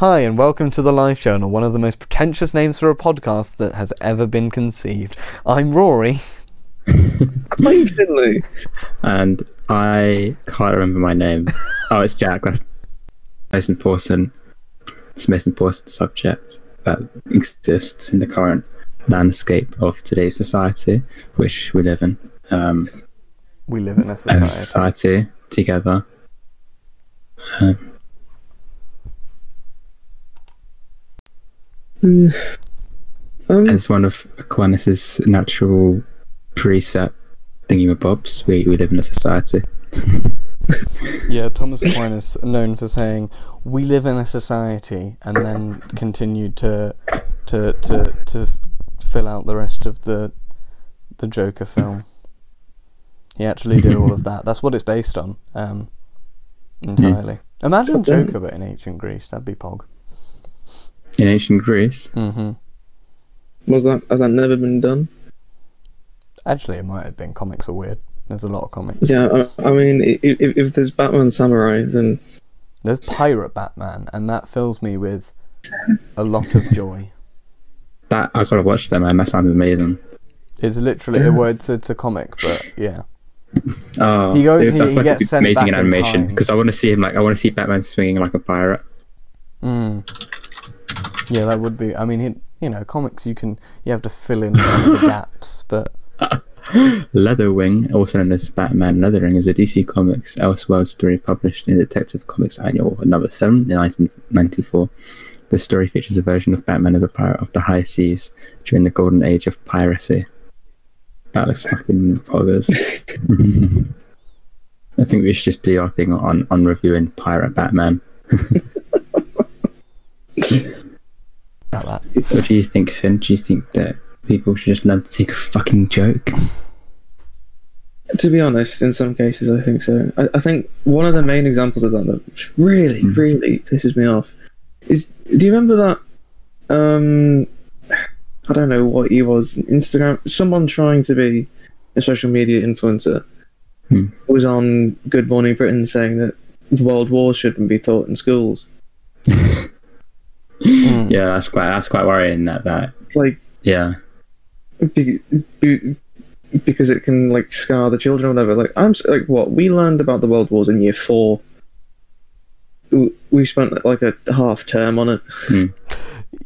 Hi, and welcome to the Life Journal, one of the most pretentious names for a podcast that has ever been conceived. I'm Rory. I'm Finley. and I can't remember my name. oh, it's Jack. That's most important. It's the most important subject that exists in the current landscape of today's society, which we live in. Um, We live in a society. a society together. Um, Um, as one of Aquinas' natural precept thingy-mabobs, we, we live in a society. Yeah, Thomas Aquinas known for saying, "We live in a society," and then continued to to to to fill out the rest of the the Joker film. He actually did all of that. That's what it's based on, um, entirely. Imagine Joker, but in ancient Greece. That'd be pog. In ancient Greece, hmm was that has that never been done? Actually, it might have been. Comics are weird. There's a lot of comics. Yeah, I, I mean, if, if there's Batman Samurai, then There's Pirate Batman, and that fills me with a lot of joy. that I gotta watch that man. That sounds amazing. It's literally well, word to, a comic, but yeah. Oh, He goes- dude, he- he gets sent amazing back in in animation because I want to see him like I want to see Batman swinging like a pirate. Mm. Yeah, that would be. I mean, it, you know, comics you can you have to fill in some of the gaps, but Leatherwing, also known as Batman Leatherwing, is a DC Comics Elseworld story published in Detective Comics Annual number seven in 1994. The story features a version of Batman as a pirate of the high seas during the golden age of piracy. That looks fucking poggers. I think we should just do our thing on on reviewing Pirate Batman. About that. What do you think, Finn? Do you think that people should just learn to take a fucking joke? to be honest, in some cases, I think so. I, I think one of the main examples of that, that which really, really pisses me off, is do you remember that? Um, I don't know what he was. Instagram. Someone trying to be a social media influencer Hmm. was on Good Morning Britain saying that world wars shouldn't be taught in schools. Mm. Yeah, that's quite that's quite worrying. That that Like yeah. be, be, because it can like scar the children or whatever. Like I'm like what we learned about the world wars in year four. We spent like a half term on it.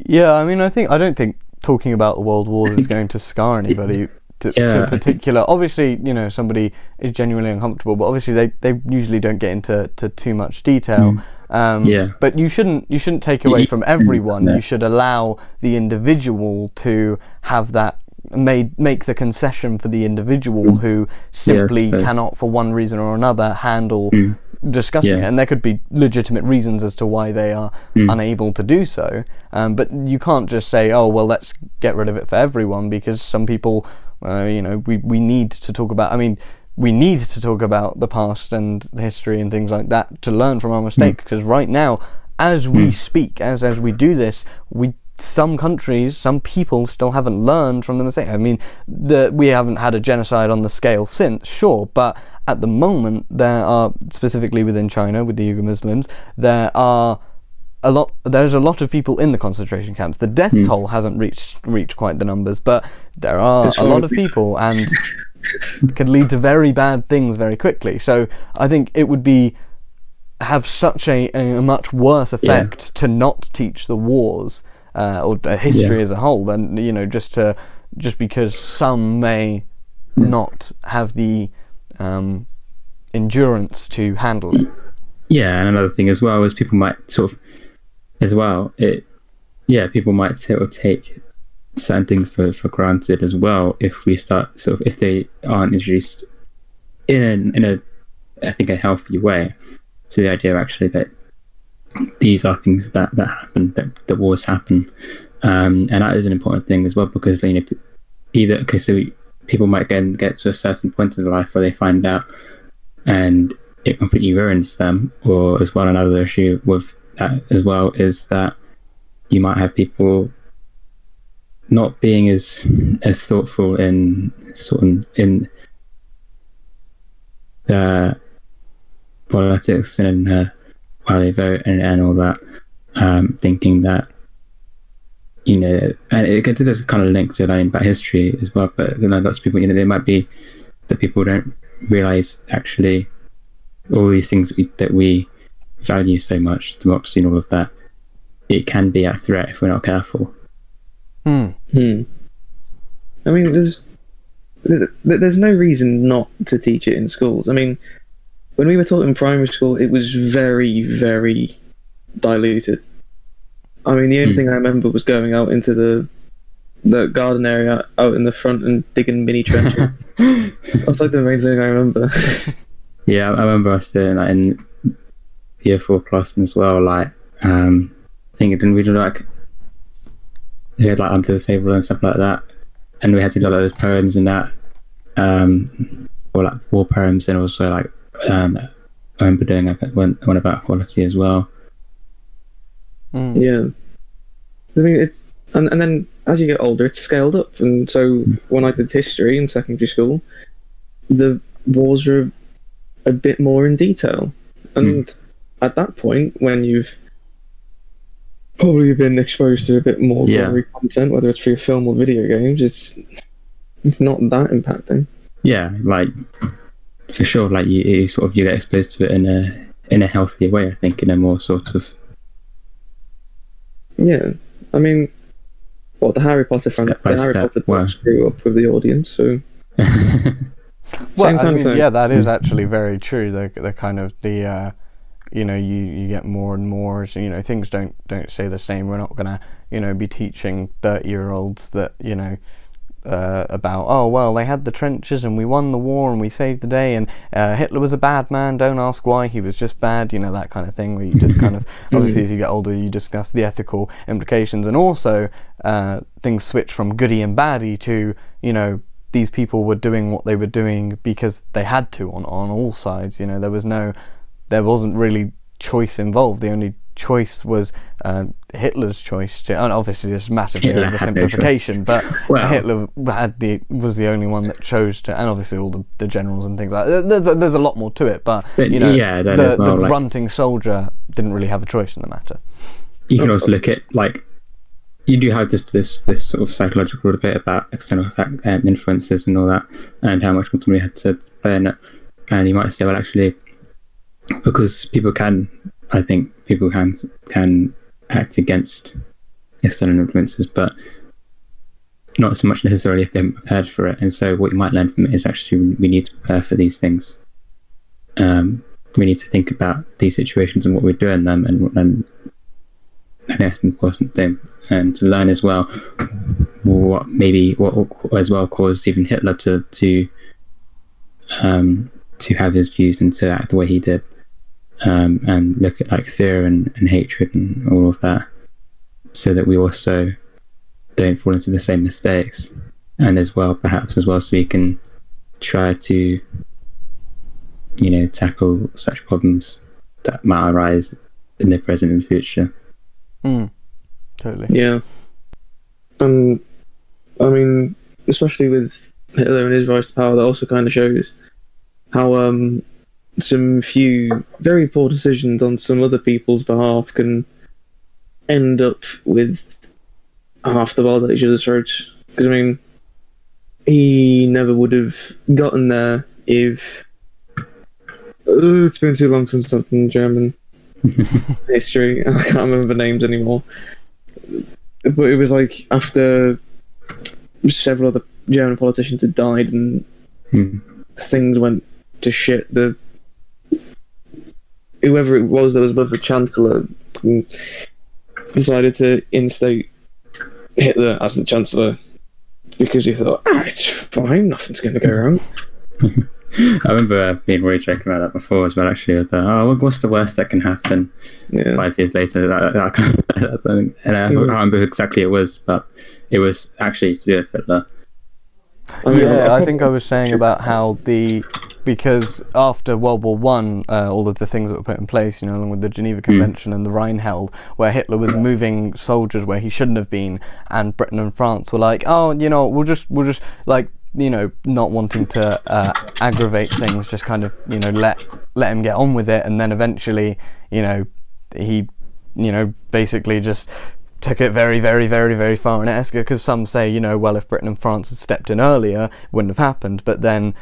Yeah, I mean, I think I don't think talking about the world wars is going to scar anybody. To, Yeah, to particular, obviously, you know, somebody is genuinely uncomfortable, but obviously they, they usually don't get into to too much detail. Um, Yeah. But you shouldn't you shouldn't take away from everyone. No. You should allow the individual to have that made make the concession for the individual who simply suppose. cannot, for one reason or another, handle Mm. discussing Yeah. it. And there could be legitimate reasons as to why they are Mm. unable to do so. Um, but you can't just say, "Oh, well, let's get rid of it for everyone," because some people, uh, you know, we we need to talk about. I mean. We need to talk about the past and the history and things like that to learn from our hmm. mistakes. Because right now, as we hmm. speak, as as we do this, we some countries, some people still haven't learned from the mistake. I mean, the, we haven't had a genocide on the scale since, sure, but at the moment there are specifically within China with the Uyghur Muslims, there are a lot. There's a lot of people in the concentration camps. The death hmm. toll hasn't reached reached quite the numbers, but there are It's a lot of people, and could lead to very bad things very quickly. So I think it would be have such a, a much worse effect to not teach the wars uh, or uh, history Yeah. as a whole than you know just to just because some may not have the um, endurance to handle it. Yeah, and another thing as well is people might sort of, as well, it, yeah, people might sort of take certain things for, for granted as well if we start sort of if they aren't introduced in a, in a I think a healthy way to the idea actually that these are things that that happen that that wars happen. Um, and that is an important thing as well because you know either okay so people might get get to a certain point in their life where they find out and it completely ruins them or as well another issue with that as well is that you might have people not being as as thoughtful in sort of in the politics and uh, how they vote and, and all that um, thinking that you know, and it, does kind of link to learning about history as well. But know, lots of people, you know, there might be that people don't realize actually all these things that we, that we value so much, democracy and all of that, it can be a threat if we're not careful. Hmm. Hmm. I mean, there's th- th- there's no reason not to teach it in schools. I mean, when we were taught in primary school, it was very, very diluted. I mean, the only Hmm. thing I remember was going out into the the garden area out in the front and digging mini trenches. That's like the main thing I remember. Yeah, I I remember us doing that in year four class as well. Like, um, I think it didn't really like we had like under the table and stuff like that, and we had to do like those poems and that, um, or like war poems, and also like um, I remember doing like one one about quality as well. Hmm. Yeah. I mean, it's and, and then as you get older, it's scaled up. And so when I did history in secondary school, the wars were a bit more in detail. And at that point, when you've probably been exposed to a bit more Yeah. gory content, whether it's through film or video games, it's it's not that impacting. Yeah, like for sure, like you, you sort of you get exposed to it in a in a healthier way. I think in a more sort of Yeah, I mean, what the Harry Potter fan, the Harry step, Potter wow. books grew up with the audience, so Well, Same I kind of mean, thing. yeah, that is actually very true. The the kind of the uh, you know you, you get more and more. So, you know things don't don't stay the same. We're not gonna you know be teaching thirty year olds that you know. Uh, about oh well they had the trenches and we won the war and we saved the day and uh, Hitler was a bad man don't ask why he was just bad you know that kind of thing where you just kind of obviously as you get older you discuss the ethical implications and also uh, things switch from goody and baddie to you know these people were doing what they were doing because they had to on, on all sides. You know, there was no, there wasn't really choice involved. The only choice was uh, Hitler's choice to, and obviously this is massively Hitler had no oversimplification, but Well- Hitler had the was the only one that chose to, and obviously all the, the generals and things like that. There's, there's a lot more to it, but, But you know, yeah, the, the like- grunting soldier didn't really have a choice in the matter. you can also look at like you do have this this this sort of psychological debate about external fact, um, influences and all that, and how much autonomy had to play in it. And you might say, well, actually, because people can, I think people can can act against external influences, but not so much necessarily if they haven't prepared for it. And so, what you might learn from it is actually we need to prepare for these things. Um, we need to think about these situations and what we do in them, and and and that's an important thing. And to learn as well what maybe what as well caused even Hitler to to um, to have his views and to act the way he did, um, and look at like fear and, and hatred and all of that, so that we also don't fall into the same mistakes, and as well perhaps as well so we can try to you know tackle such problems that might arise in the present and future. Mm, totally. Yeah. Um, I mean, especially with Hitler and his rise to power, that also kind of shows how um, some few very poor decisions on some other people's behalf can end up with half the world at each other's throats. Because, I mean, he never would have gotten there if. Uh, it's been too long since I've been German history. I can't remember names anymore. But it was like after several other German politicians had died and Hmm. things went to shit. The whoever it was that was above the chancellor mm, decided to instate Hitler as the chancellor because he thought, ah, it's fine, nothing's going to go wrong. I remember uh, being really joking about that before as well. Actually, with the, oh, what's the worst that can happen? Yeah. Five years later, that, that kind of, that thing. and I can't remember who exactly it was, but it was actually to do with Hitler. I mean, yeah, I I- think I was saying about how the because after World War One, uh, all of the things that were put in place, you know, along with the Geneva Convention and the Rhineland, where Hitler was moving soldiers where he shouldn't have been, and Britain and France were like, oh, you know, we'll just we'll just like you know not wanting to uh, aggravate things, just kind of you know let let him get on with it, and then eventually, you know, he you know, basically just took it very, very, very, very far in Esker because some say, you know, well, if Britain and France had stepped in earlier, it wouldn't have happened. But then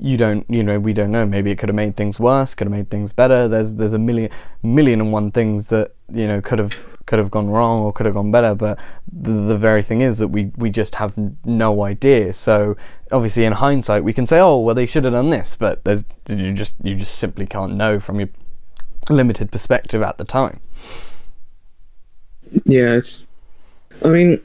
you don't, you know, we don't know. Maybe it could have made things worse, could have made things better. There's there's a million, million and one things that you know could have could have gone wrong or could have gone better. But the, the very thing is that we we just have no idea. So obviously, in hindsight, we can say, oh, well, they should have done this, but there's you just you just simply can't know from your limited perspective at the time. Yeah. I mean,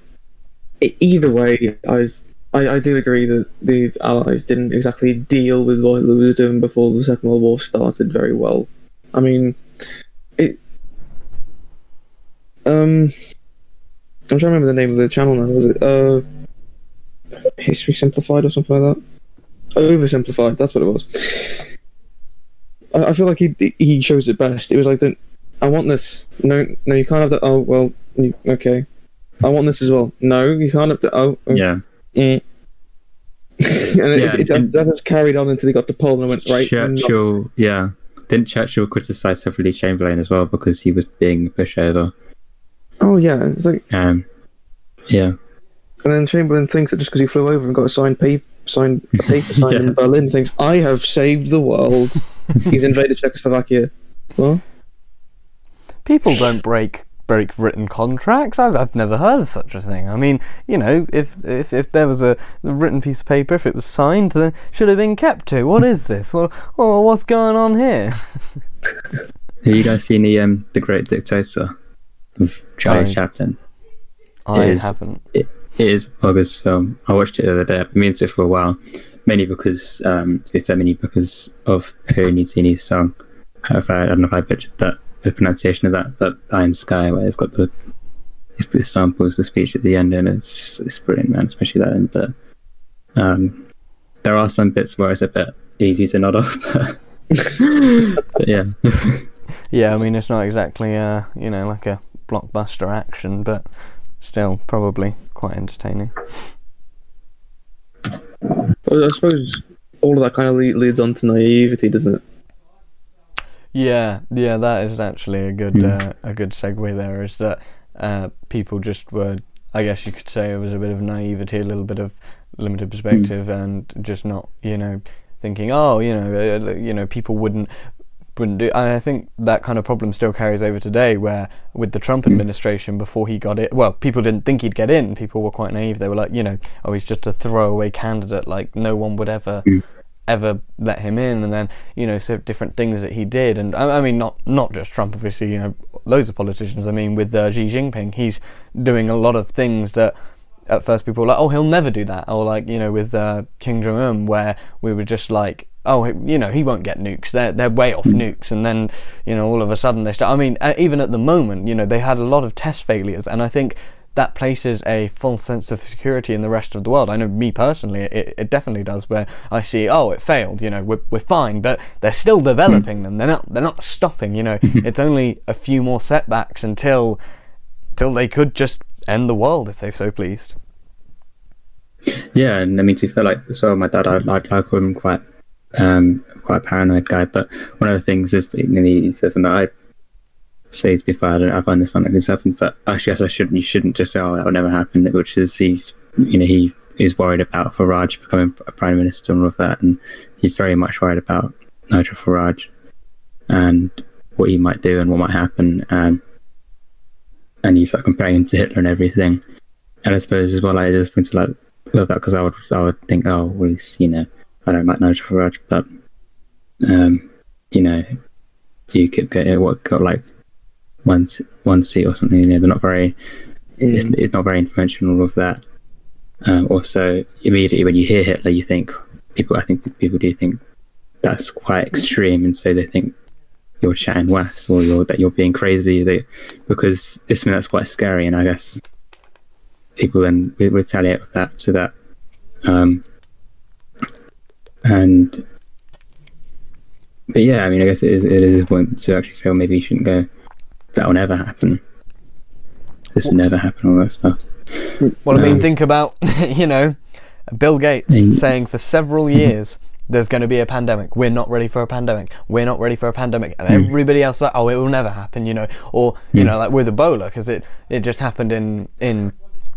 either way, I, I I do agree that the Allies didn't exactly deal with what they were doing before the Second World War started very well. I mean, it. Um, I'm trying to remember the name of the channel now. Was it uh, History Simplified or something like that? Oversimplified. That's what it was. I, I feel like he he shows it best. It was like the I want this. No, no, you can't have that. Oh, well, you, okay. I want this as well. No, you can't have that. Oh, oh, Yeah. Mm. and Yeah, it, it, and- that was carried on until he got to Poland and went right. I'm not- Churchill, yeah. Didn't Churchill criticise heavily Chamberlain as well because he was being a pushover? Oh yeah, it's like, Um, yeah. and then Chamberlain thinks that just because he flew over and got a signed paper, signed a paper signed Yeah. in Berlin, thinks I have saved the world. He's invaded Czechoslovakia. Well, people don't break break written contracts. I've, I've never heard of such a thing. I mean, you know, if if, if there was a written piece of paper, if it was signed, then it should have been kept to. What is this? Well, oh, what's going on here? Have you guys seen the um the Great Dictator of Charlie No. Chaplin? I is- haven't. It, it is a bogus film. I watched it the other day. I've been meaning to for a while, mainly because um to be fair, mainly because of Perry Nutini's song. If I, I don't know if I that the pronunciation of that, but Iron Sky, where it's got the it's, it samples the speech at the end, and it's just, it's brilliant, man. Especially that end. But um, there are some bits where it's a bit easy to nod off. But, but yeah, Yeah, I mean, it's not exactly uh, you know, like a blockbuster action, but still probably quite entertaining. I suppose all of that kind of leads on to naivety, doesn't it? Yeah, yeah, that is actually a good Mm. uh, a good segue. There is that uh, people just were, I guess you could say, it was a bit of naivety, a little bit of limited perspective, and just not, you know, thinking, oh, you know, uh, you know, people wouldn't wouldn't do. And I think that kind of problem still carries over today, where with the Trump administration before he got it, well, people didn't think he'd get in. People were quite naive. They were like, you know, oh, he's just a throwaway candidate. Like no one would ever ever let him in and then you know so different things that he did. And I, I mean not not just Trump obviously you know loads of politicians. I mean with uh, Xi Jinping he's doing a lot of things that at first people were like oh he'll never do that. Or like you know with uh, Kim Jong Un where we were just like oh you know he won't get nukes. They're they're way off nukes. And then you know all of a sudden they start I mean uh, even at the moment you know they had a lot of test failures. And I think that places a false sense of security in the rest of the world. I know me personally, it, it definitely does. Where I see, oh, it failed. You know, we're, we're fine, but they're still developing them. They're not they're not stopping. You know, it's only a few more setbacks until till they could just end the world if they so pleased. Yeah, and I mean to feel like so my dad, I, I, I call him quite um quite a paranoid guy, but one of the things is that, you know, he says, and I say to be fair, I don't I find this like this happened, but I guess I shouldn't. You shouldn't just say, "Oh, that will never happen," which is he's you know he is worried about Farage becoming a prime minister and all of that, and he's very much worried about Nigel Farage and what he might do and what might happen, and and he's like comparing him to Hitler and everything. And I suppose as well, I just think to like love that because I would I would think, oh, well, he's you know I don't like Nigel Farage, but um, you know, do you keep getting what got like one one seat or something? You know, they're not very it's, Mm. it's not very influential of that. Um, also, immediately when you hear Hitler, you think people. I think people do think that's quite extreme, and so they think you're chatting west or you're that you're being crazy. They because it's something that's quite scary, and I guess people then re- retaliate with that to that. Um, and but yeah, I mean, I guess it is it is important to actually say, well, maybe you shouldn't go. That will never happen. This will never happen. All that stuff. Well, I mean, think about you know Bill Gates Mm. saying for several years there's going to be a pandemic. We're not ready for a pandemic. We're not ready for a pandemic. And everybody else like, oh, it will never happen, you know. Or you know, like with Ebola, because it it just happened in in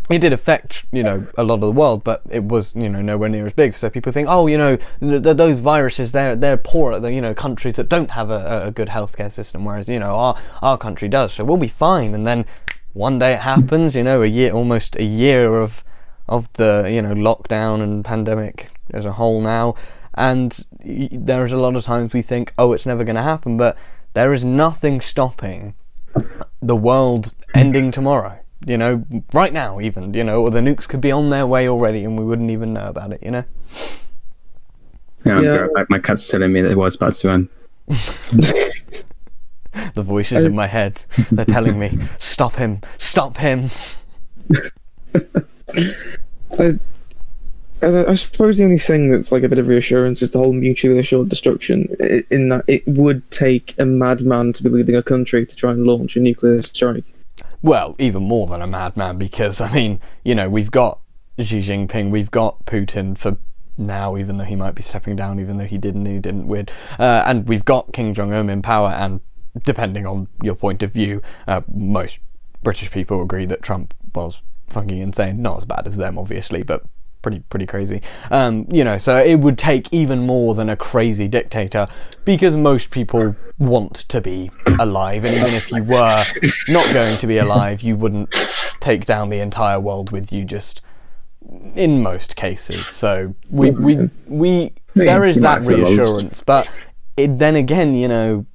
it did affect you know a lot of the world, but it was you know nowhere near as big. So people think, oh, you know, th- th- those viruses they're they're poor, they're, you know, countries that don't have a, a good healthcare system, whereas you know our our country does, so we'll be fine. And then one day it happens, you know, a year almost a year of of the you know lockdown and pandemic as a whole now, and there is a lot of times we think, oh, it's never going to happen, but there is nothing stopping the world ending tomorrow. You know, right now, even, you know, or the nukes could be on their way already and we wouldn't even know about it, you know? Yeah, Yeah. yeah. Back, my cat's telling me that it was about to end. The voices in my head, they're telling me, stop him, stop him. I, I, I suppose the only thing that's like a bit of reassurance is the whole mutually assured destruction. In that it would take a madman to be leading a country to try and launch a nuclear strike. Well, even more than a madman, because, I mean, you know, we've got Xi Jinping, we've got Putin for now, even though he might be stepping down, even though he didn't, he didn't win. Uh, and we've got Kim Jong un in power, and depending on your point of view, uh, most British people agree that Trump was fucking insane. Not as bad as them, obviously, but pretty pretty crazy. Um, you know, so it would take even more than a crazy dictator because most people want to be alive, and even if you were not going to be alive, you wouldn't take down the entire world with you. Just in most cases, so we we we there is that might feel lost. reassurance, but it, then again, you know,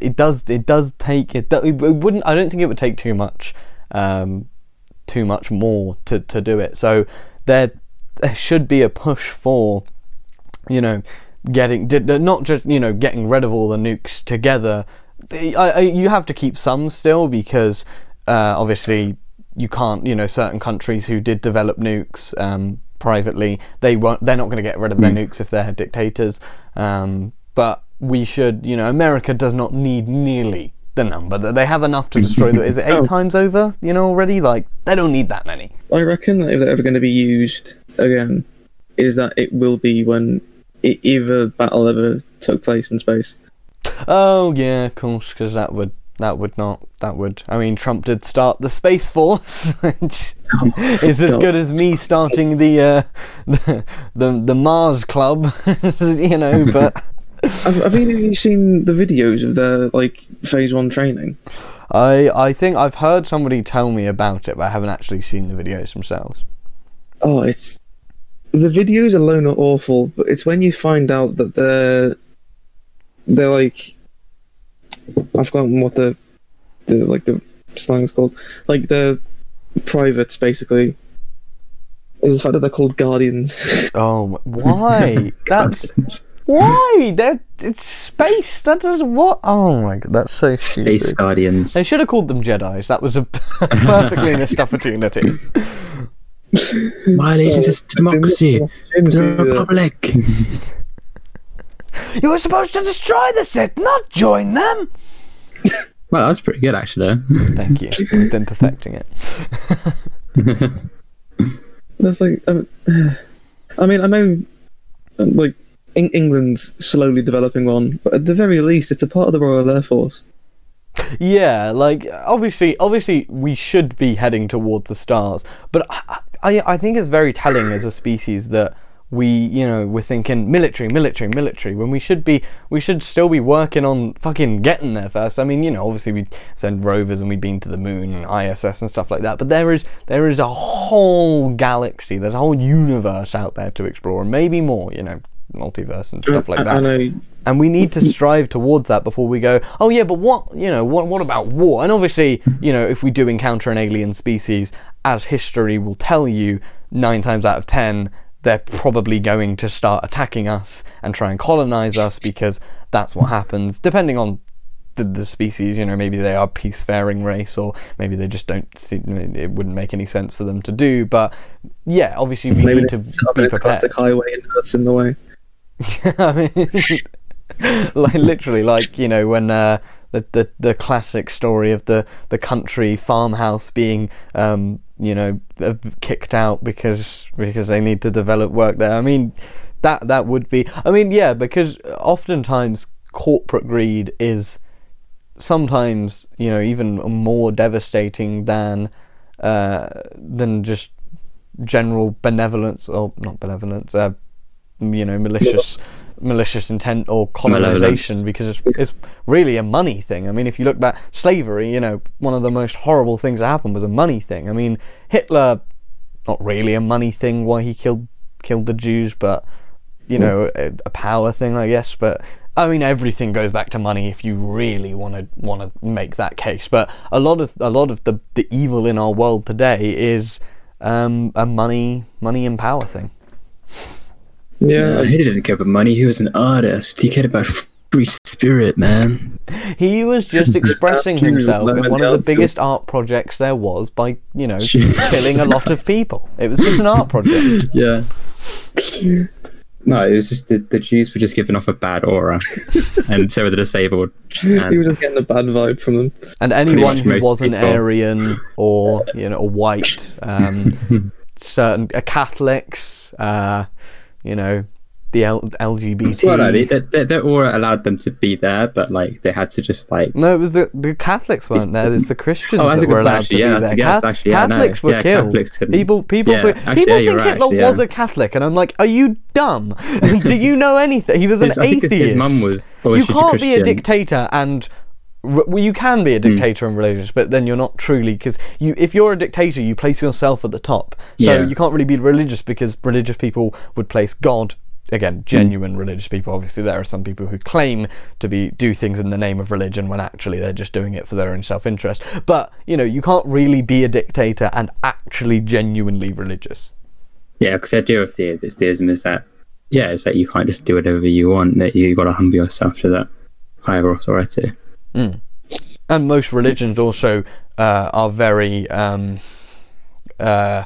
it does it does take it, do- it wouldn't I don't think it would take too much um, too much more to, to do it so there there should be a push for you know getting not just you know getting rid of all the nukes together. I, I, you have to keep some still because uh, obviously you can't you know certain countries who did develop nukes um, privately they won't they're not going to get rid of their nukes if they're dictators. Um, but we should you know America does not need nearly the number that they have enough to destroy the, is it eight Oh. times over you know already? Like they don't need that many. I reckon that if they're ever going to be used again, is that it will be when i either battle ever took place in space. Oh yeah, of course, because that would that would not that would. I mean, Trump did start the space force, which is as God. good as me starting the uh, the, the the Mars Club, you know. But Have, have either of you seen the videos of their like phase one training? I I think I've heard somebody tell me about it, but I haven't actually seen the videos themselves. Oh, it's the videos alone are awful, but it's when you find out that they're they're like I've forgotten what the the like the slang's called. Like the privates basically. Is the fact that they're called guardians. Oh, why? That's why. They're it's space. That does what? Oh my god, that's so stupid. Space Guardians. They should have called them Jedi's. That was a perfectly missed opportunity. My allegiance is to democracy. The Republic. You were supposed to destroy the Sith, not join them. well, that was pretty good, actually. Thank you. We've been perfecting it. That's like, um, I mean, I know, um, like, Eng- England's slowly developing one, but at the very least, it's a part of the Royal Air Force. Yeah, like obviously, obviously, we should be heading towards the stars, but I, I, I think it's very telling as a species that we, you know, we're thinking military, military, military when we should be, we should still be working on fucking getting there first. I mean, you know, obviously we send rovers and we've been to the moon and ISS and stuff like that, but there is there is a whole galaxy, there's a whole universe out there to explore, and maybe more, you know, multiverse and stuff like that I know. And we need to strive towards that before we go oh yeah but what you know what what about war and obviously you know if we do encounter an alien species as history will tell you 9 times out of 10 they're probably going to start attacking us and try and colonize us because that's what happens depending on the, the species you know maybe they are a peacefaring race or maybe they just don't see it wouldn't make any sense for them to do but yeah obviously we Maybe need to set up be an prepared highway and that's in the way. I mean, like literally, like you know, when uh, the, the the classic story of the the country farmhouse being, um, you know, uh, kicked out because because they need to develop work there. I mean, that that would be. I mean, yeah, because oftentimes corporate greed is sometimes you know even more devastating than uh, than just general benevolence or not benevolence. Uh, you know, malicious, malicious intent or colonization, because it's, it's really a money thing. I mean, if you look back, slavery, you know, one of the most horrible things that happened was a money thing. I mean, Hitler, not really a money thing why he killed killed the Jews, but you know, a, a power thing, I guess. But I mean, everything goes back to money if you really want to want to make that case. But a lot of a lot of the the evil in our world today is um, a money money and power thing. Yeah, he didn't care about money. He was an artist. He cared about free spirit, man. He was just expressing himself in one of the art school. biggest art projects there was by, you know, Jesus killing a lot of people. It was just an art project. Yeah. No, it was just the, the Jews were just giving off a bad aura, and so were the disabled. he was just getting a bad vibe from them. And anyone who wasn't people. Aryan or, you know, a white, um, certain uh, Catholics, uh, you know, the L- LGBT. well, no, they, they, their aura allowed them to be there, but like they had to just like. No, it was the the Catholics weren't there. It's the Christians Oh, that were allowed actually. to Yeah, be there. Ca- actually, yeah, no. Catholics were Yeah, killed. Catholics people, people, Yeah, actually, people think right, Hitler was a Catholic, and I'm like, are you dumb? Do you know anything? He was an His- I think his- atheist. his mum was- was you can't be a dictator and. Well, you can Hmm. be a dictator and religious, but then you're not truly because you. If you're a dictator, you place yourself at the top. So Yeah. you can't really be religious because religious people would place God Hmm. again genuine religious people obviously there are some people who claim to be do things in the name of religion when actually they're just doing it for their own self-interest but you know you can't really be a dictator and actually genuinely religious Yeah, because the idea of the, theism is that, yeah, it's that you can't just do whatever you want. That you got to humble yourself to that higher authority. And most religions also uh, are very um, uh,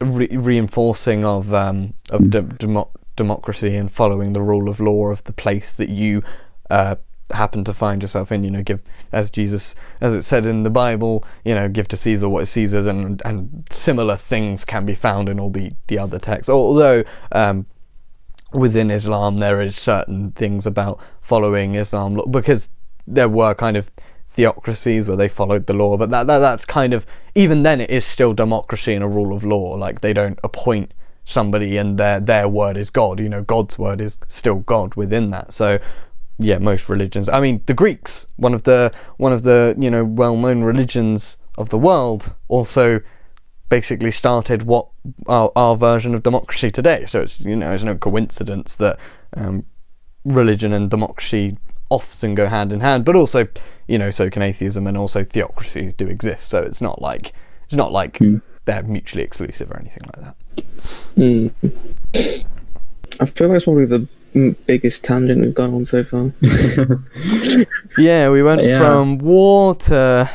re- reinforcing of um, of de- demo- democracy and following the rule of law of the place that you uh, happen to find yourself in. You know, give as Jesus, as it said in the Bible, you know, give to Caesar what is Caesar's, and and similar things can be found in all the the other texts. Although um, within Islam there is certain things about following Islam because there were kind of theocracies where they followed the law, but that, that that's kind of even then it is still democracy and a rule of law. Like they don't appoint somebody and their their word is God. You know, God's word is still God within that. So yeah, most religions. I mean, the Greeks, one of the one of the you know well known religions of the world, also basically started what our, our version of democracy today. So it's you know it's no coincidence that um, religion and democracy often go hand in hand, but also you know so can atheism and also theocracies do exist. So it's not like it's not like they're mutually exclusive or anything like that. Mm. I feel like it's probably the mm, biggest tangent we've gone on so far. Yeah, we went Yeah. from war to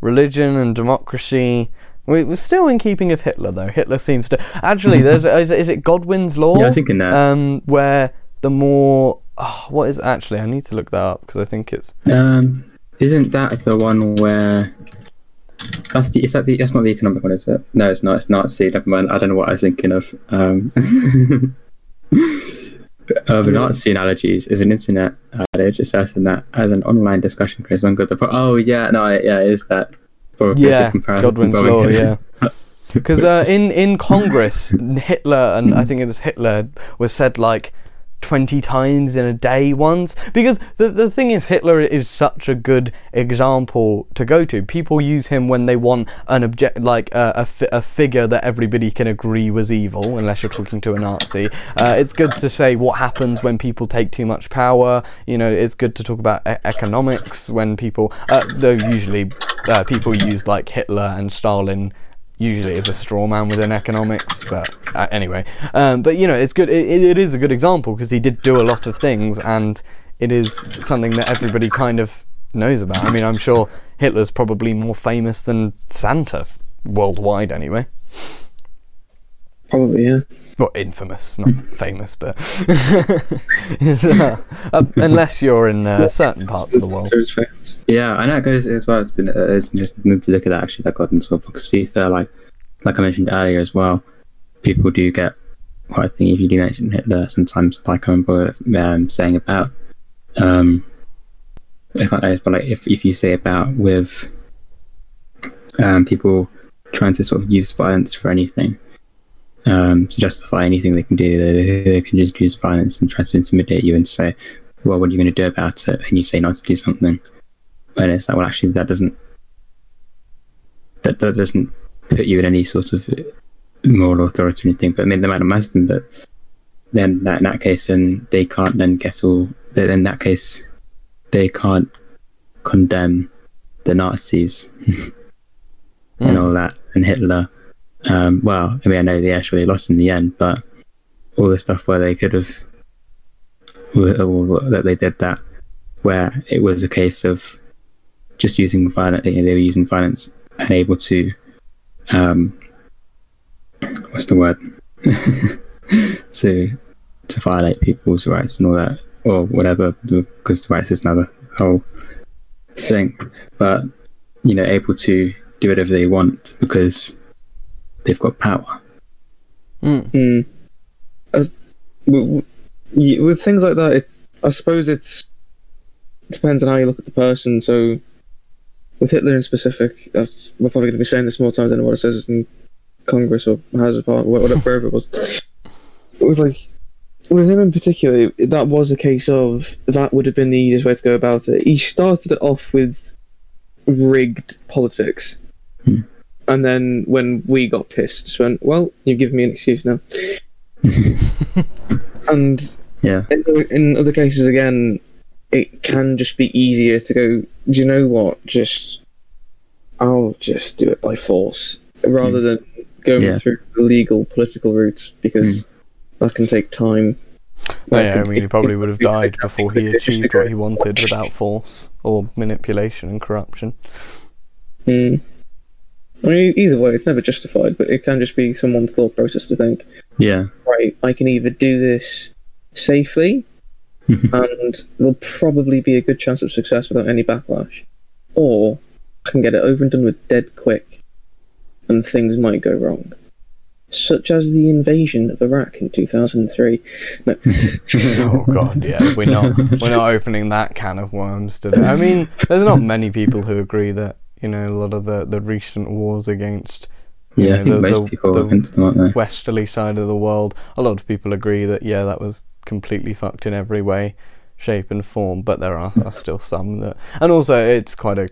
religion and democracy. We, we're still in keeping of Hitler, though. Hitler seems to actually. There's is, it- is it Godwin's law? Yeah, I was thinking that. Um, where the more oh, what is actually? I need to look that up because I think it's Um, isn't that the one where? That's the. Is that the? That's not the economic one, is it? No, it's not. It's Nazi. Never mind. I don't know what I was thinking of. Um, of Nazi analogies is an internet adage asserting that as an online discussion creates one good. Oh yeah, no, yeah, it is that. For yeah Godwin's law. Yeah. Because uh, in in Congress, Hitler and I think it was Hitler was said like twenty times in a day once. Because the the thing is, Hitler is such a good example to go to. People use him when they want an object, like a, a, fi- a figure that everybody can agree was evil, unless you're talking to a Nazi. Uh, it's good to say what happens when people take too much power. You know, it's good to talk about e- economics when people, uh, though usually uh, people use like Hitler and Stalin usually as a straw man within economics but uh, anyway. Um, but you know it's good it, it is a good example because he did do a lot of things and it is something that everybody kind of knows about. I mean i'm sure hitler's probably more famous than santa worldwide anyway Probably, yeah. well infamous not famous but uh, uh, unless you're in uh, certain parts of the world So it's famous. Yeah, I know it goes as well. It's been uh, it's interesting to look at that actually. That Godwin's law because to be fair, like like I mentioned earlier as well, people do get what I think if you do mention Hitler, sometimes like I remember um, saying about um, if I but like if if you say about with um, people trying to sort of use violence for anything um, to justify anything they can do, they, they can just use violence and try to intimidate you and say, "Well, what are you going to do about it?" And you say not to do something, and it's like, well, actually, that doesn't that that doesn't put you in any sort of moral authority or anything. But I mean, they might have them, but then that, in that case, then they can't then get all. In that case, they can't condemn the Nazis and all that and Hitler. Um, well, I mean, I know they actually lost in the end, but all the stuff where they could have that they did that, where it was a case of just using violence, they were using violence and able to um, what's the word? to to violate people's rights and all that or whatever because rights is another whole thing. But you know able to do whatever they want because they've got power Mm. Mm. I was, with, with with things like that, it's I suppose it's it depends on how you look at the person. So with Hitler in specific, uh, we're probably going to be saying this more times than what it says in Congress or House of Parliament, whatever wherever it was. It was like with him in particular, that was a case of that would have been the easiest way to go about it. He started it off with rigged politics. And then when we got pissed, just went, well, you've given me an excuse now. and yeah in, in other cases, again, it can just be easier to go. Do you know what? Just I'll just do it by force rather than going Yeah. through the legal political routes because that can take time. No, yeah, I mean, he probably would have died before he achieved what he wanted without force or manipulation and corruption. Hmm. I mean, e-, either way, it's never justified, but it can just be someone's thought process to think, yeah right, I can either do this safely, mm-hmm. and there'll probably be a good chance of success without any backlash, or I can get it over and done with dead quick, and things might go wrong. Such as the invasion of Iraq in 2003. No. oh god, yeah, we're not we're not opening that can of worms today. I mean, there's not many people who agree that you know a lot of the the recent wars against yeah know, I think the- most the- people the against them aren't they westerly side of the world. A lot of people agree that yeah, that was completely fucked in every way, shape, and form. But there are, are still some that, and also it's quite a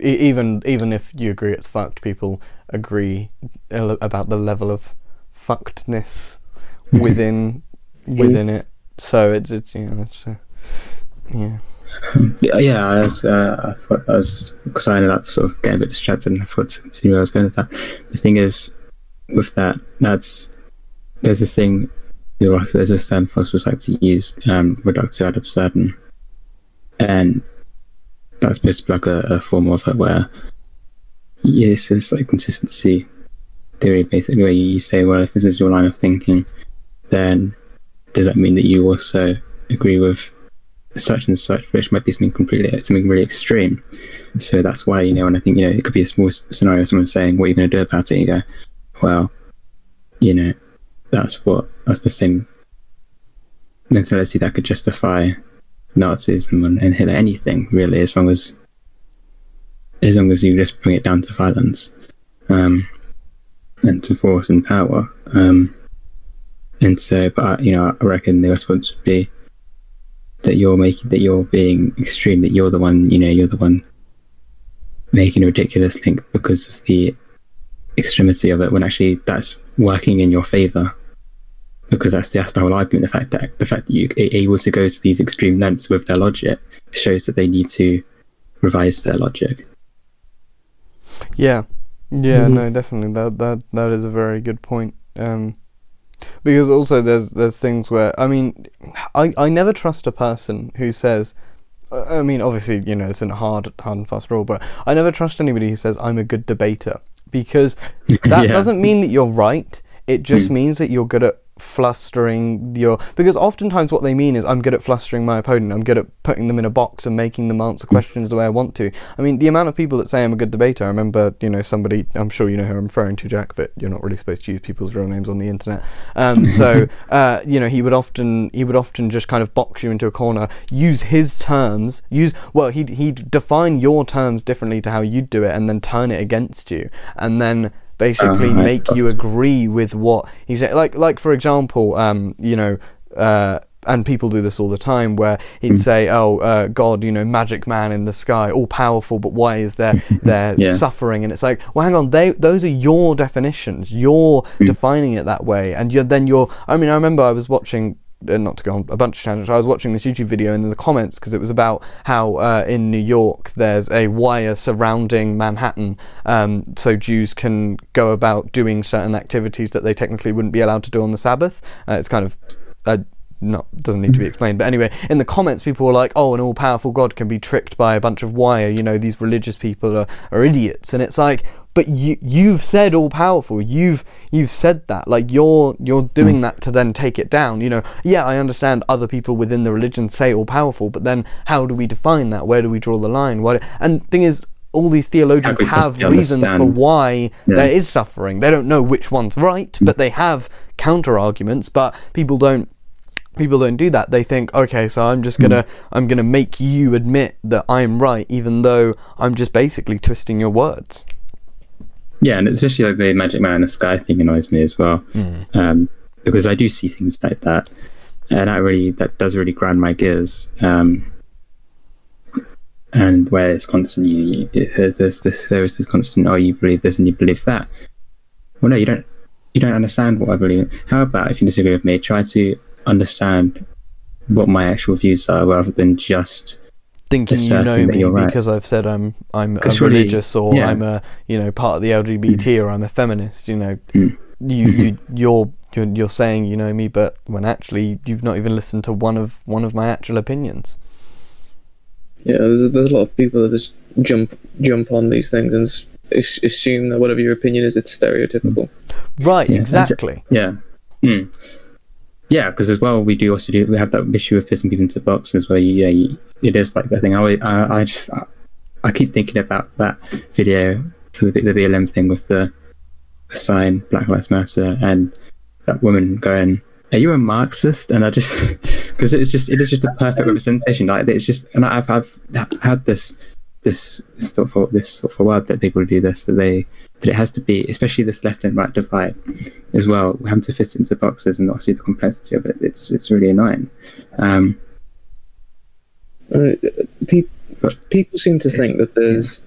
even even if you agree it's fucked, people agree about the level of fuckedness within within it. So it's it's you know it's uh, yeah. Yeah, I was, uh, I I was because I ended up sort of getting a bit distracted, and I thought to see where I was going with that. The thing is, with that, that's there's this thing. You know, there's this term philosophers like to use, um, reductio ad absurdum, and that's supposed to be like a, a form of it where yes, it's like consistency theory, basically, where you say, well, if this is your line of thinking, then does that mean that you also agree with such and such, which might be something completely something really extreme. So that's why you know, and I think you know, it could be a small scenario. Someone saying, "What are you going to do about it?" You go, "Well, you know, that's what that's the same mentality that could justify Nazism and, and Hitler anything really, as long as as long as you just bring it down to violence um, and to force and power." Um, and so, but I- you know, I reckon the response would be that you're making that you're being extreme that you're the one you know you're the one making a ridiculous link because of the extremity of it when actually that's working in your favor because that's the, that's the whole argument the fact that the fact that you are able to go to these extreme lengths with their logic shows that they need to revise their logic Yeah, yeah, Mhm. no, definitely. That that that is a very good point. Um, because also there's there's things where I mean, I I never trust a person who says. I mean, obviously, you know, it's a hard, hard and fast rule, but I never trust anybody who says I'm a good debater because that Yeah. doesn't mean that you're right. It just hmm. means that you're good at flustering your because oftentimes what they mean is I'm good at flustering my opponent. I'm good at putting them in a box and making them answer questions the way I want to. I mean, the amount of people that say I'm a good debater. I remember, you know, somebody. I'm sure you know who I'm referring to, Jack, but you're not really supposed to use people's real names on the internet. Um, so, uh, you know, he would often he would often just kind of box you into a corner, use his terms, use well, he'd he'd define your terms differently to how you'd do it, and then turn it against you, and then basically Uh, make you agree with what he said. Like, like for example, um, you know, uh, and people do this all the time, where he'd say, "Oh, uh, God, you know, magic man in the sky, all powerful, but why is there there Yeah. suffering?" And it's like, well, hang on, they those are your definitions. You're defining it that way, and you're then you're. I mean, I remember I was watching uh, not to go on a bunch of tangents, I was watching this YouTube video and in the comments because it was about how uh, in New York there's a wire surrounding Manhattan um, so Jews can go about doing certain activities that they technically wouldn't be allowed to do on the Sabbath. Uh, it's kind of. Uh, not doesn't need to be explained, but anyway, in the comments, people were like, "Oh, an all-powerful God can be tricked by a bunch of wire." You know, these religious people are, are idiots, and it's like, but you you've said all-powerful. You've you've said that. Like you're you're doing that to then take it down. You know, yeah, I understand other people within the religion say all-powerful, but then how do we define that? Where do we draw the line? What? And thing is. All these theologians have reasons for why Yeah. there is suffering. They don't know which one's right, but they have counter arguments. But people don't people don't do that they think okay so i'm just gonna i'm gonna make you admit that i'm right even though i'm just basically twisting your words Yeah, and especially like the Magic Man in the Sky thing annoys me as well, um, because I do see things like that, and that really that does really grind my gears. Um, and where it's constantly it, there's this, this there is this constant oh you believe this and you believe that. Well, no, you don't. You don't understand what I believe. How about if you disagree with me, try to understand what my actual views are rather than just thinking you know me you're right. because i've said i'm i'm a 'Cause surely- religious or yeah. i'm a you know part of the lgbt or i'm a feminist you know Mm. you, you you're you're you're saying you know me but when actually you've not even listened to one of one of my actual opinions Yeah, there's, there's a lot of people that just jump jump on these things and s- as- assume that whatever your opinion is, it's stereotypical. right Yeah, exactly Yeah. Mm. Yeah, because as well, we do also do we have that issue of pissing people into boxes where you, yeah, you, it is like that thing. I I, I just I, I keep thinking about that video to the, the BLM thing with the, the sign Black Lives Matter and that woman going, "Are you a Marxist?" And I just because it's just it is just a perfect representation. Like it's just and I've I've had this this thought for this for a while that people do this that they that it has to be especially this left and right divide as well having to fit into boxes and not see the complexity of it it's it's really annoying um Uh, pe- people seem to think that there's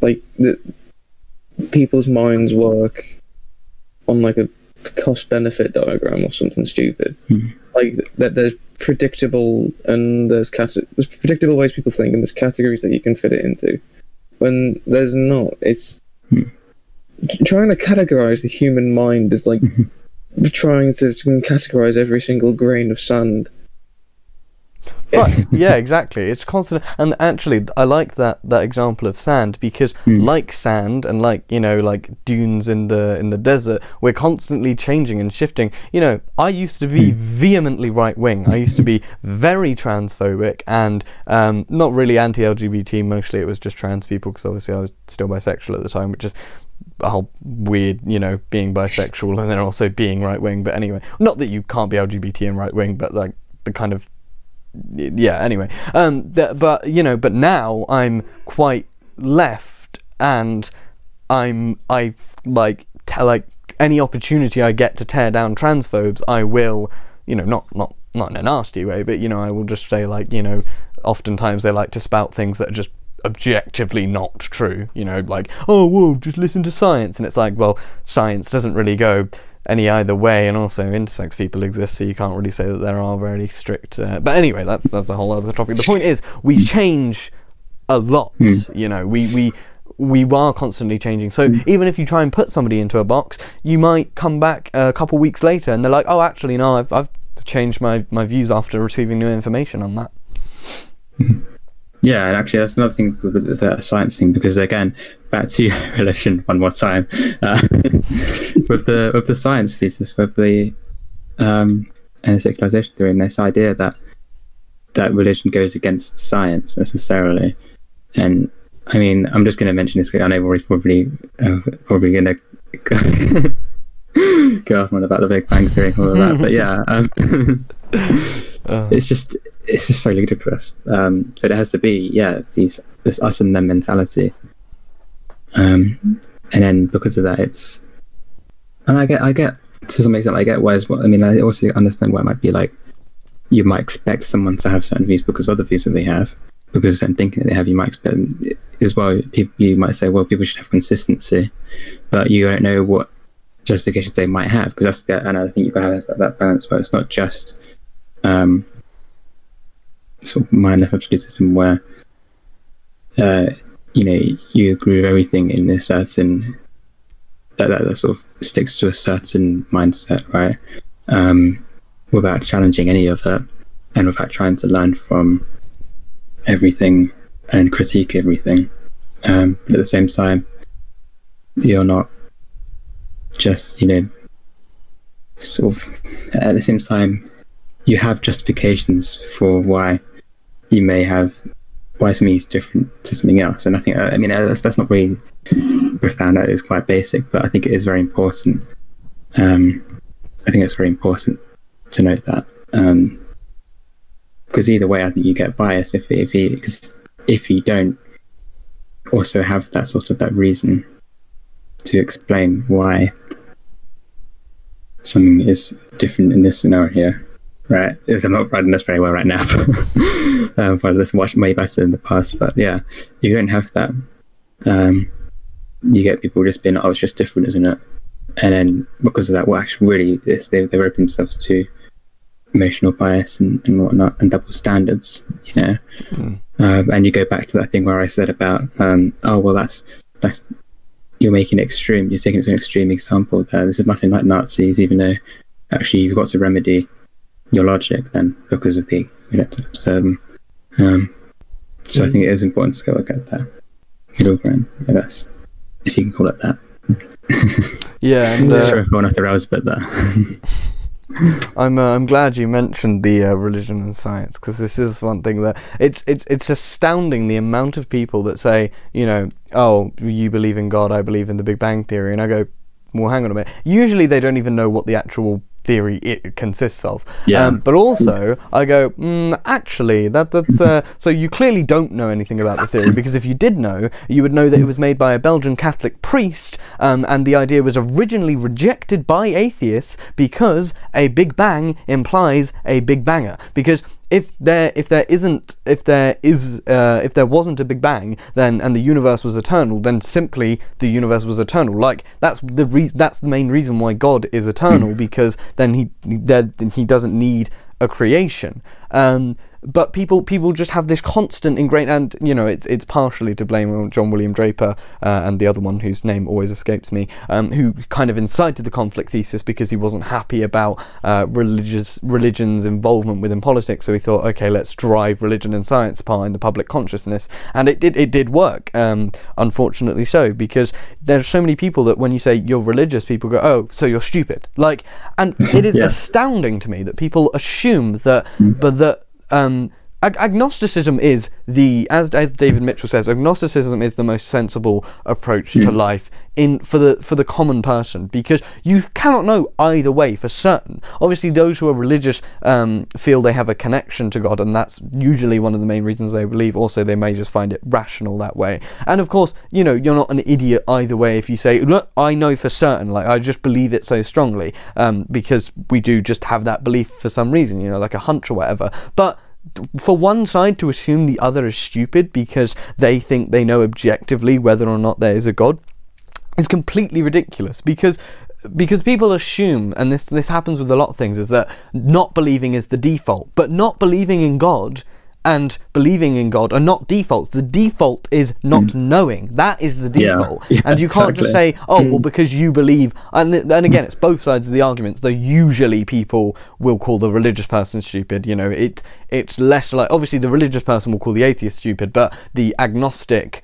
like that people's minds work on like a cost benefit diagram or something stupid. Hmm. Like that there's predictable and there's cate- there's predictable ways people think and there's categories that you can fit it into. When there's not, it's Hmm. trying to categorize the human mind is like trying to categorize every single grain of sand. Right. yeah, exactly. It's constant, and actually, I like that that example of sand because, Hmm. like sand, and like you know, like dunes in the in the desert, we're constantly changing and shifting. You know, I used to be vehemently right wing. I used to be very transphobic and um, not really anti-LGBT. Mostly, it was just trans people because obviously I was still bisexual at the time, which is a whole weird, you know, being bisexual and then also being right wing. But anyway, not that you can't be LGBT and right wing, but like the kind of yeah anyway. Um th- but you know but now i'm quite left and i'm i like tell like any opportunity i get to tear down transphobes i will you know not not not in a nasty way but you know i will just say like you know oftentimes they like to spout things that are just objectively not true you know like oh whoa just listen to science. And it's like well science doesn't really go any either way, and also intersex people exist, so you can't really say that there are very strict. Uh, but anyway, that's that's a whole other topic. The point is, we change a lot. Hmm. You know, we we we are constantly changing. So hmm. even if you try and put somebody into a box, you might come back a couple weeks later, and they're like, "Oh, actually, no, I've I've changed my my views after receiving new information on that." Hmm. Yeah and actually that's another thing with the- science thing because again back to religion one more time uh, with the with the science thesis with the um, and the secularization theory, and this idea that that religion goes against science necessarily. And I mean, I'm just going to mention this. I know we're probably uh, probably going to go off on about the Big Bang Theory and all of that, but yeah, um, Uh, it's just it's just so ludicrous. Um, but it has to be, yeah, these this us and them mentality. Um, and then because of that, it's and I get I get to some extent I get why as well. I mean, I also understand why it might be like you might expect someone to have certain views because of other views that they have, because of certain thinking that they have. You might expect as well. People you might say, well, people should have consistency, but you don't know what justifications they might have because that's the, and I think you've got to have that, that balance where it's not just um, sort of mindless absolutism where uh, you know you agree with everything in a certain that, that, that sort of sticks to a certain mindset, right? Um, without challenging any of it and without trying to learn from everything and critique everything. Um, but at the same time, you're not just, you know, sort of at the same time, you have justifications for why you may have why something is different to something else. And I think, I mean, that's, that's not really profound. That is quite basic, but I think it is very important. Um, I think it's very important to note that. Um, because either way, I think you get bias if if you because if you don't also have that sort of that reason to explain why something is different in this scenario, right? If I'm not writing this very well right now, but um, but this watched way better in the past. But yeah, you don't have that. Um, you get people just being, oh, it's just different, isn't it? And then because of that, what actually really is they they've opened themselves to emotional bias and, and whatnot and double standards, you know. Mm. Um, and you go back to that thing where I said about, um, oh well, that's that's you're making it extreme. You're taking it to an extreme example there. This is nothing like Nazis, even though actually you've got to remedy your logic then because of the you know absurdum. Um, so I think it is important to go look at that middle ground, I guess, if you can call it that. yeah, and uh, going off the rails a bit there. I'm uh, I'm glad you mentioned the uh, religion and science because this is one thing that it's it's it's astounding the amount of people that say you know oh you believe in God I believe in the Big Bang theory and I go well hang on a minute usually they don't even know what the actual theory it consists of Yeah. um, but also I go mm, actually that that's uh, so you clearly don't know anything about the theory because if you did know you would know that it was made by a Belgian Catholic priest um, and the idea was originally rejected by atheists because a Big Bang implies a Big Banger because if there if there isn't if there is uh, if there wasn't a Big Bang then and the universe was eternal then simply the universe was eternal. Like that's the re- that's the main reason why God is eternal because then he there he doesn't need a creation. Um, but people people just have this constant ingrained and you know it's it's partially to blame on John William Draper uh, and the other one whose name always escapes me um, who kind of incited the conflict thesis because he wasn't happy about uh, religious religion's involvement within politics. So he thought okay let's drive religion and science behind the public consciousness. And it did it did work um, unfortunately so because there's so many people that when you say you're religious people go oh so you're stupid. Like and it is Yeah. astounding to me that people assume that but that um, ag- agnosticism is the as as David Mitchell says agnosticism is the most sensible approach to life in for the for the common person because you cannot know either way for certain. Obviously those who are religious um, feel they have a connection to God and that's usually one of the main reasons they believe. Also they may just find it rational that way. And of course you know you're not an idiot either way if you say look I know for certain like I just believe it so strongly um, because we do just have that belief for some reason you know like a hunch or whatever. But for one side to assume the other is stupid because they think they know objectively whether or not there is a god is completely ridiculous because because people assume and this this happens with a lot of things is that not believing is the default but not believing in god and believing in god are not defaults. The default is not knowing. That is the default. Yeah, and you can't just say oh well because you believe and and again it's both sides of the arguments though usually people will call the religious person stupid you know it it's less like obviously the religious person will call the atheist stupid but the agnostic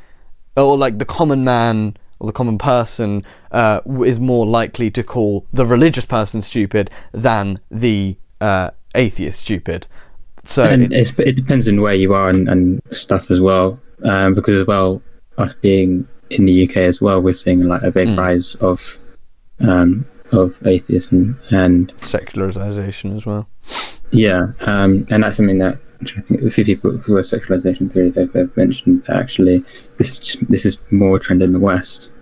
or like the common man or the common person uh, is more likely to call the religious person stupid than the uh, atheist stupid. So and it- it's, it depends on where you are and, and stuff as well. Um, because as well, us being in the UK as well, we're seeing like a big Mm. rise of um, of atheism, and secularization as well. yeah, um, and that's something that I'm trying to think. A few people who are secularization theory they've, they've mentioned that actually this is just, this is more a trend in the West,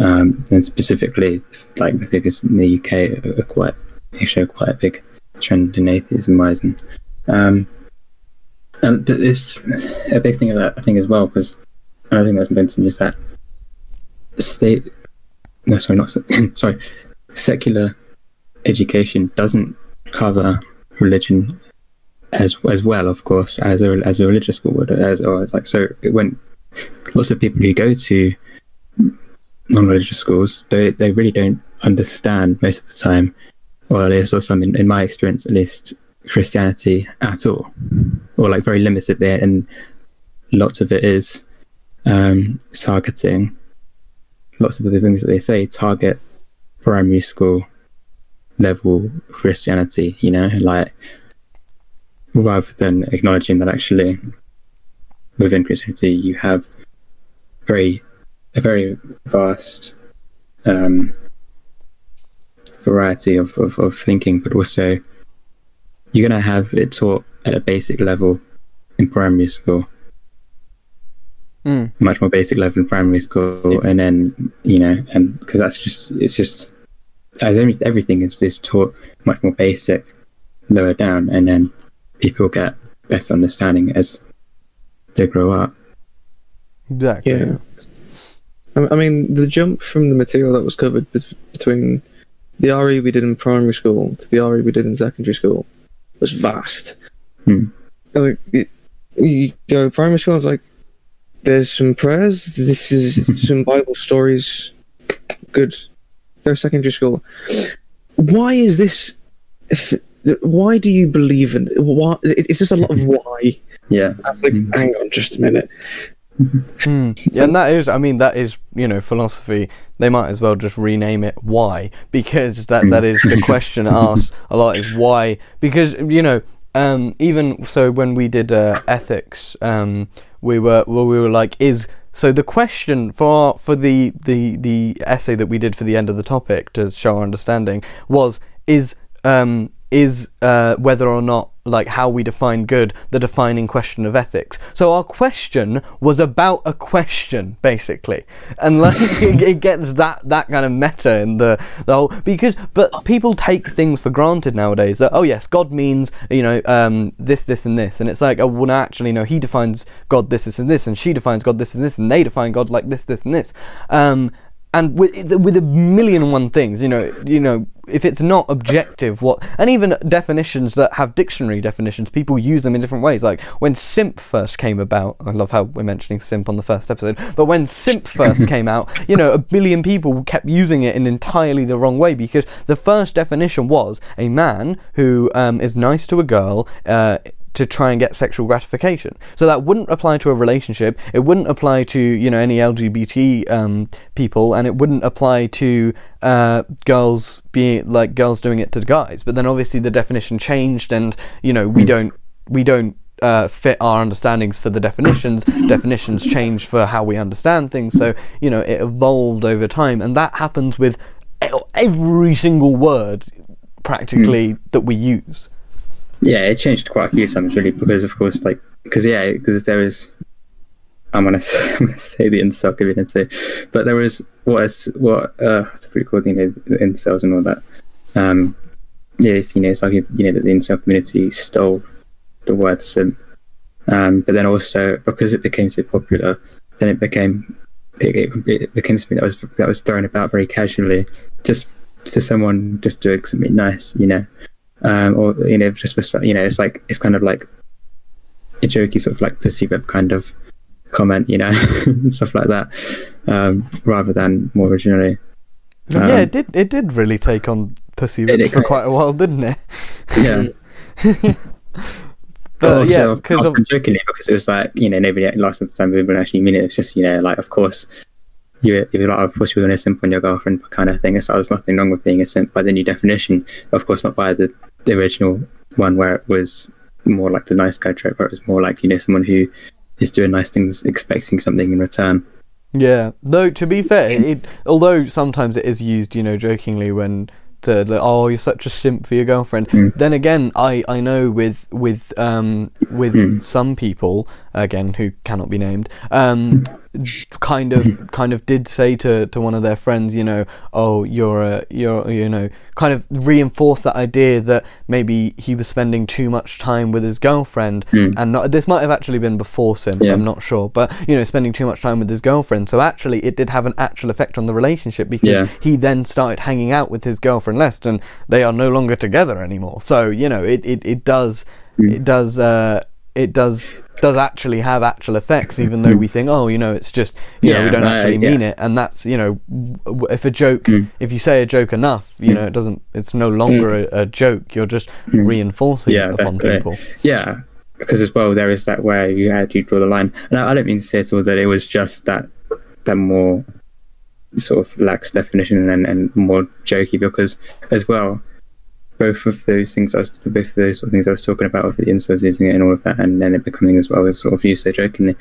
um, and specifically like the figures in the UK are, are quite they show quite a big trend in atheism rising. Um, and but it's a big thing of that I think as well because another thing that's mentioned is that state no sorry not sorry secular education doesn't cover religion as as well of course as a as a religious school would as or as like so it when lots of people who go to non-religious schools they they really don't understand most of the time or at least or some in, in my experience at least christianity at all or like very limited there and lots of it is um targeting lots of the things that they say target primary school level christianity you know like rather than acknowledging that actually within christianity you have very a very vast um, variety of, of, of thinking, but also you're going to have it taught at a basic level in primary school, Mm. much more basic level in primary school, and then you know, and because that's just it's just as every- everything is is taught much more basic, lower down, and then people get better understanding as they grow up. Exactly. Yeah. I I mean, the jump from the material that was covered bet- between the RE we did in primary school to the RE we did in secondary school was vast. Hmm. Like, it, you go primary school, it's like, there's some prayers, this is some Bible stories. Good. Go secondary school. Why is this? If, why do you believe in? Why? it- It's just a lot of why. Yeah, I was like, Mm. hang on, just a minute. Hmm. Yeah, and that is, I mean, that is, you know, philosophy. They might as well just rename it "Why," because that that is the question asked a lot. Is why? Because you know, um, even so, when we did uh, ethics, um, we were well, we were like, is so the question for for the the the essay that we did for the end of the topic to show our understanding was is um is uh, whether or not like how we define good the defining question of ethics. So our question was about a question basically. And like it, gets that that kind of meta in the the whole because but people take things for granted nowadays that oh yes god means you know um this this and this. And it's like oh well no, actually no he defines god this this and this and she defines god this and this and they define god like this this and this. Um and with with a million and one things, you know, you know, if it's not objective, what, and even definitions that have dictionary definitions, people use them in different ways. Like when simp first came about, I love how we're mentioning simp on the first episode, but when simp first came out, you know, a billion people kept using it in entirely the wrong way because the first definition was a man who um, is nice to a girl. Uh, to try and get sexual gratification. So that wouldn't apply to a relationship. It wouldn't apply to you know any LGBT um, people, and it wouldn't apply to uh, girls being like girls doing it to guys. But then obviously the definition changed, and you know we don't we don't uh, fit our understandings for the definitions. definitions change for how we understand things. So you know it evolved over time, and that happens with every single word practically that we use. Yeah, it changed quite a few times really because of course like because yeah because there was I'm gonna say, I'm gonna say the incel community, but there was what is what uh what's it pretty cool you know the incels and all that. Um, yeah, it's, you know it's like you know that the incel community stole the word simp, um, but then also because it became so popular, then it became it, it, it became something that was that was thrown about very casually, just to someone just doing something nice, you know um, or you know, just for you know, it's like it's kind of like a jokey sort of like pussy whip kind of comment, you know, and stuff like that, um, rather than more originally. yeah, Um, it did. It did really take on pussy It- whip it for quite a while, didn't it? Yeah, But also, yeah, because of often jokingly because it was like you know nobody at last time we wouldn't actually mean it. It's just you know like of course you you're like, of course, you're going to simp on your girlfriend kind of thing. So there's nothing wrong with being a simp by the new definition. Of course, not by the, the original one where it was more like the nice guy trope, where it was more like you know someone who is doing nice things, expecting something in return. Yeah, though to be fair, it, although sometimes it is used, you know, jokingly when to like, oh, you're such a simp for your girlfriend. Mm. Then again, I, I know with with um with Mm. some people again who cannot be named um kind of kind of did say to, to one of their friends, you know, oh, you're a you're you know, kind of reinforce that idea that maybe he was spending too much time with his girlfriend Mm. and not, this might have actually been before simp. Yeah. I'm not sure, but you know, spending too much time with his girlfriend. So actually, it did have an actual effect on the relationship because Yeah. he then started hanging out with his girlfriend less, and they are no longer together anymore. So you know, it it, it does Mm. it does uh, it does does actually have actual effects, even though we think, oh, you know, it's just you know, we don't uh, actually yeah. mean it, and that's you know, if a joke, Mm. if you say a joke enough, you know, it doesn't, it's no longer a, a joke. You're just reinforcing Mm. Yeah, it upon definitely. people. Yeah, because as well there is that where you had you draw the line, and I, I don't mean to say at all that it was just that that more sort of lax definition and, and more jokey because as well both of those things I was both of those sort of things I was talking about with the incels using it and all of that and then it becoming as well as sort of used so jokingly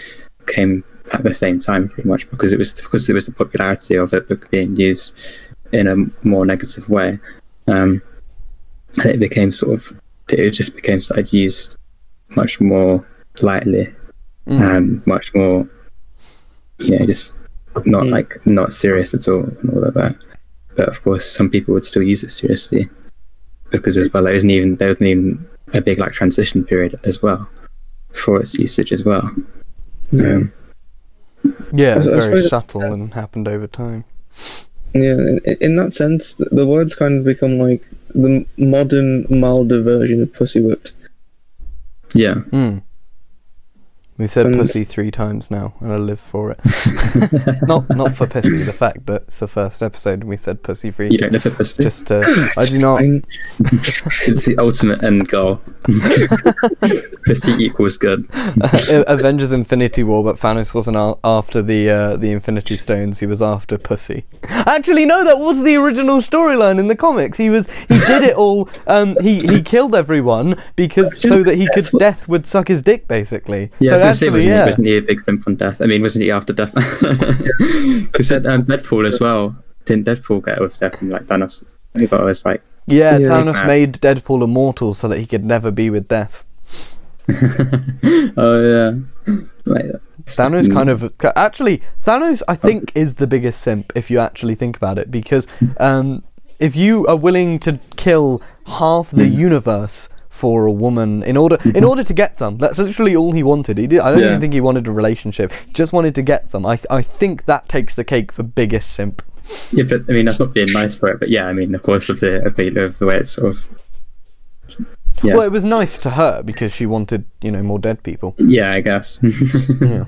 came at the same time pretty much because it was because it was the popularity of it being used in a more negative way um it became sort of it just became started used much more lightly Mm. and much more yeah just not Mm. like not serious at all and all of that but of course some people would still use it seriously because as well there isn't even there isn't even a big like transition period as well for its usage as well um, Yeah, it's I- I very suppose- subtle and happened over time. Yeah, in, in that sense, th- the words kind of become like the modern, milder version of pussy whipped. yeah Hmm. We've said pussy three times now, and I live for it. not not for pussy, the fact that it's the first episode and we said pussy free. you don't live at pussy Just to, I do not. It's the ultimate end goal pussy equals good Avengers Infinity War, but Thanos wasn't a- after the uh, the Infinity Stones. He was after pussy. Actually, no, that was the original storyline in the comics. He was he did it all. Um, he he killed everyone because so that he could death would suck his dick, basically. Yeah, so I was gonna say, wasn't, yeah. he, wasn't he a big simp on death? I mean, wasn't he after death? Because said um, Deadpool as well. Didn't Deadpool get with death and like Thanos? He got was like, Yeah, Yeah. Thanos made Deadpool immortal so that he could never be with death. oh yeah, like, Thanos kind of actually Thanos I think is the biggest simp if you actually think about it because um, if you are willing to kill half the universe for a woman in order in mm-hmm. order to get some that's literally all he wanted he did I don't Yeah. even think he wanted a relationship just wanted to get some I I think that takes the cake for biggest simp Yeah, but I mean, that's not being nice for it. But yeah, I mean, of course, with the appeal of the way it's sort of. Yeah, well it was nice to her because she wanted you know more dead people yeah, I guess. yeah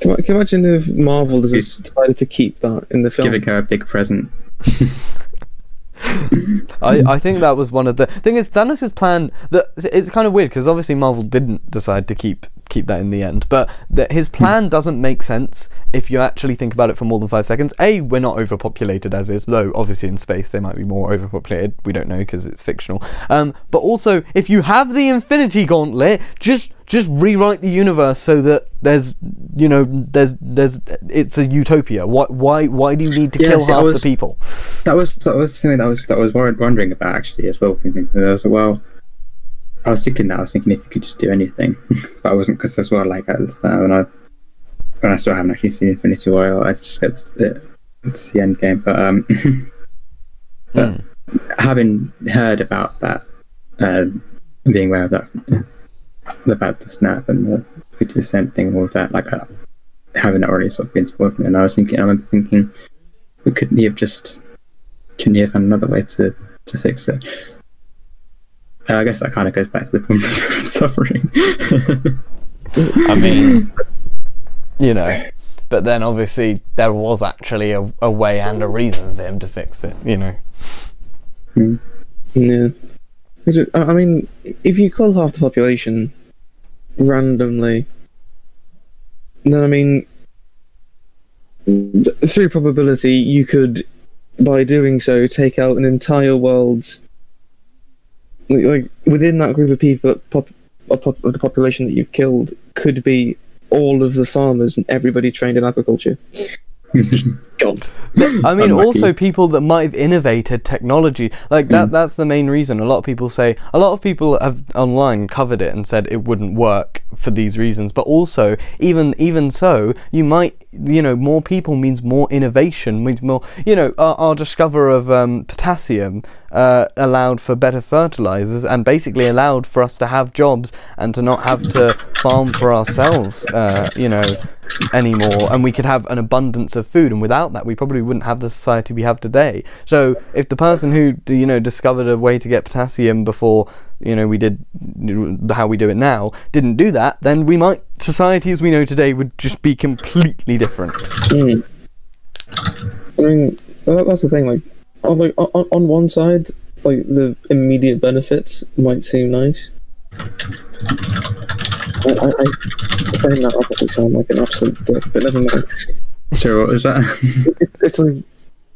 Can, you- can you imagine if Marvel has decided to keep that in the film? Giving her a big present. I, I think that was one of the thing is Thanos' plan that it's kind of weird because obviously Marvel didn't decide to keep keep that in the end. But that his plan doesn't make sense if you actually think about it for more than five seconds. A we're not overpopulated as is though obviously in space they might be more overpopulated. We don't know because it's fictional. Um, but also if you have the infinity gauntlet just just rewrite the universe so that there's you know there's there's it's a utopia. Why why why do you need to Yeah, kill see, half was- the people? That was that was something that I was that was wondering about actually as well. Thinking I was like, well, I was thinking that I was thinking if you could just do anything, but I wasn't because as well like at the start when I when I still haven't actually seen Infinity War, I just skipped it. It's the end game, but um, but Mm. having heard about that, um, being aware of that, about the snap and the fifty percent thing, all of that, like uh, having that already sort of been for and I was thinking, I remember thinking, we couldn't he have just couldn't he have found another way to to fix it? I guess that kind of goes back to the point of suffering. I mean, you know, but then obviously there was actually a, a way and a reason for him to fix it, you know. Hmm. Yeah. Is it- I I mean, if you call half the population randomly, then I mean, through probability, you could, by doing so, take out an entire world's like, within that group of people, pop, pop, the population that you've killed could be all of the farmers and everybody trained in agriculture. Gone. I mean, Unlucky. also people that might have innovated technology. Like that. That's the main reason. A lot of people say. A lot of people have online covered it and said it wouldn't work for these reasons. But also, even even so, you might. You know, more people means more innovation. Means more. You know, our, our of um, potassium uh, allowed for better fertilizers and basically allowed for us to have jobs and to not have to farm for ourselves. Uh, you know, anymore and we could have an abundance of food and without that we probably wouldn't have the society we have today so if the person who you know discovered a way to get potassium before you know we did how we do it now didn't do that then we might society as we know today would just be completely different Mm. I mean, that's the thing. Like, like on one side, like the immediate benefits might seem nice. I, I, I saying that I'll probably sound like an absolute dick, but never mind. so what was that? It's it's like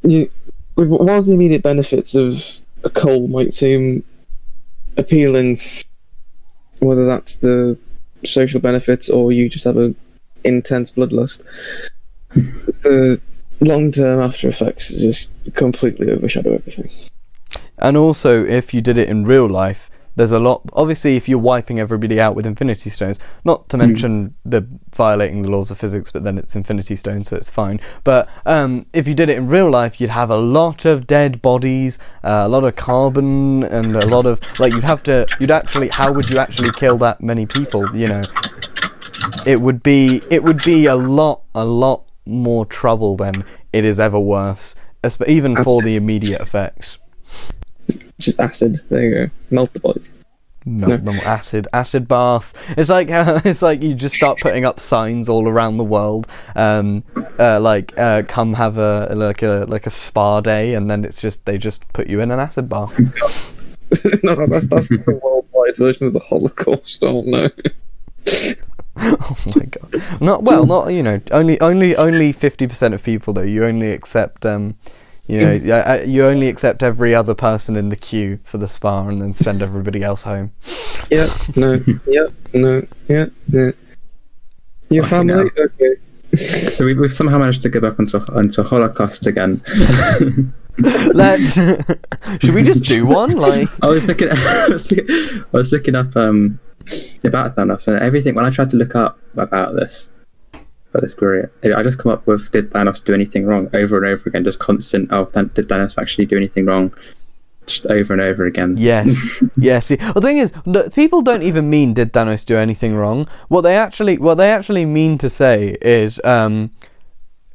you. like, Whilst the immediate benefits of a coal might seem appealing, whether that's the social benefits or you just have a intense bloodlust, the long-term after effects just completely overshadow everything. and also if you did it in real life there's a lot obviously if you're wiping everybody out with infinity stones not to mention the violating the laws of physics but then it's infinity stones so it's fine. But um, if you did it in real life you'd have a lot of dead bodies uh, a lot of carbon and a lot of like you'd have to you'd actually how would you actually kill that many people you know? It would be it would be a lot a lot more trouble than it is ever worth even for the immediate effects Just acid. There you go. Melt the bodies. melt them acid acid bath it's like it's like you just start putting up signs all around the world um uh, like uh, come have a like a like a spa day and then it's just they just put you in an acid bath no, that's that's the worldwide version of the Holocaust. Oh no. oh my god not well not you know only only only 50% of people though you only accept um you know uh, uh, you only accept every other person in the queue for the spa and then send everybody else home Yeah. No. yeah. No. Yeah. Yeah. Your Fucking family. Okay. so we, we've somehow managed to go back onto onto Holocaust again. let's should we just do one like I was looking, I was, look- I was looking up um about Thanos and everything. When I tried to look up about this, about this query, I just come up with did Thanos do anything wrong over and over again, just constant. Oh, did Thanos actually do anything wrong? Just over and over again. Yes, yes. See, the thing is, people don't even mean did Thanos do anything wrong. What they actually, what they actually mean to say is, um,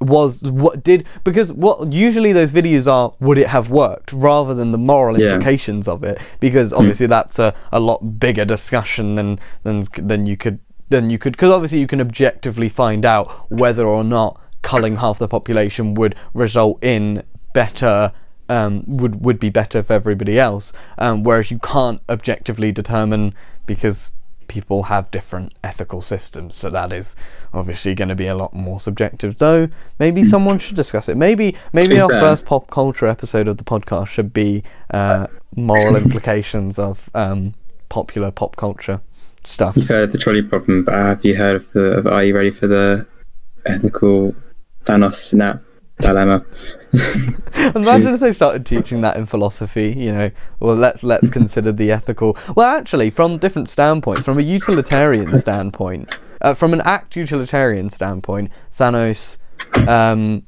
was what did because what usually those videos are would it have worked rather than the moral Yeah. implications of it because obviously that's a, a lot bigger discussion than than than you could than you could because obviously you can objectively find out whether or not culling half the population would result in better um, would would be better for everybody else um, whereas you can't objectively determine because people have different ethical systems so that is obviously going to be a lot more subjective. So maybe someone should discuss it. Maybe maybe our first pop culture episode of the podcast should be uh, moral implications of um, popular pop culture stuff You've heard of the trolley problem, but have you heard of the? Of, are you ready for the ethical Thanos snap dilemma? Imagine if they started teaching that in philosophy. You know, well, let's let's consider the ethical. Well, actually, from different standpoints, from a utilitarian standpoint, uh, from an act utilitarian standpoint, Thanos, um,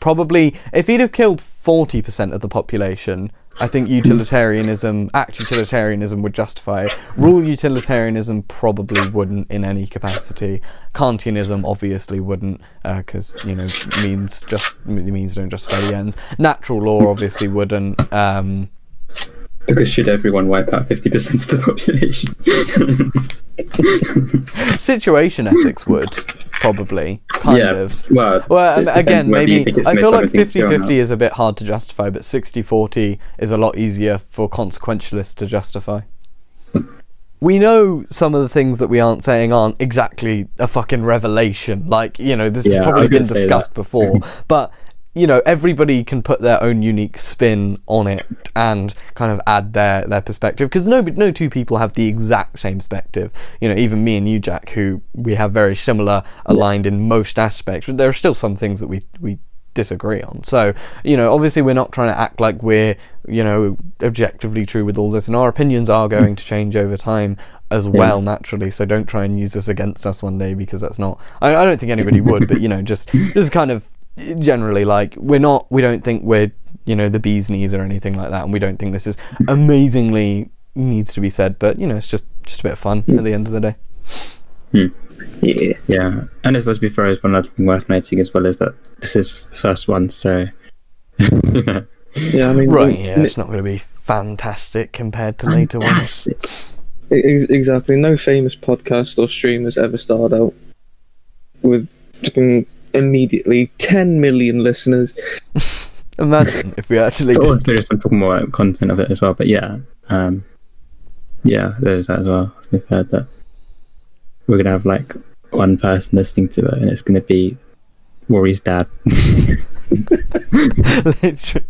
probably if he'd have killed forty percent of the population, I think utilitarianism, act utilitarianism, would justify it. Rule utilitarianism probably wouldn't in any capacity. Kantianism obviously wouldn't, because you know means just means don't justify the ends. Natural law obviously wouldn't. Um, Because should everyone wipe out fifty percent of the population? situation ethics would probably kind yeah. of. Well, Well, um, again, depends whether you maybe I feel like loving thing to do or 50 not. 50 is a bit hard to justify, but 60 40 is a lot easier for consequentialists to justify. we know some of the things that we aren't saying aren't exactly a fucking revelation. Like, you know, this Yeah, has probably been discussed before, but you know, everybody can put their own unique spin on it and kind of add their their perspective because no no two people have the exact same perspective. You know, even me and you, Jack, who we have very similar, aligned in most aspects, but there are still some things that we we disagree on. So, you know, obviously we're not trying to act like we're, you know, objectively true with all this and our opinions are mm. going to change over time as well naturally. So don't try and use this against us one day because that's not I, I don't think anybody would, but you know, just just kind of generally like we're not we don't think we're, you know, the bee's knees or anything like that and we don't think this is amazingly needs to be said, but you know, it's just just a bit of fun at the end of the day. Yeah. Yeah, and it's supposed to be fair. One other thing worth noting as well is that this is the first one, so Yeah, I mean, Right, n- yeah, it's not going to be fantastic compared to later ones. exactly. No famous podcast or stream has ever started out with fucking immediately 10 million listeners. Imagine if we actually But just also just talking more about content of it as well. But yeah, um, yeah, there's that as well. To be fair, that we're gonna have like one person listening to it, and it's gonna be Rory's dad. Literally.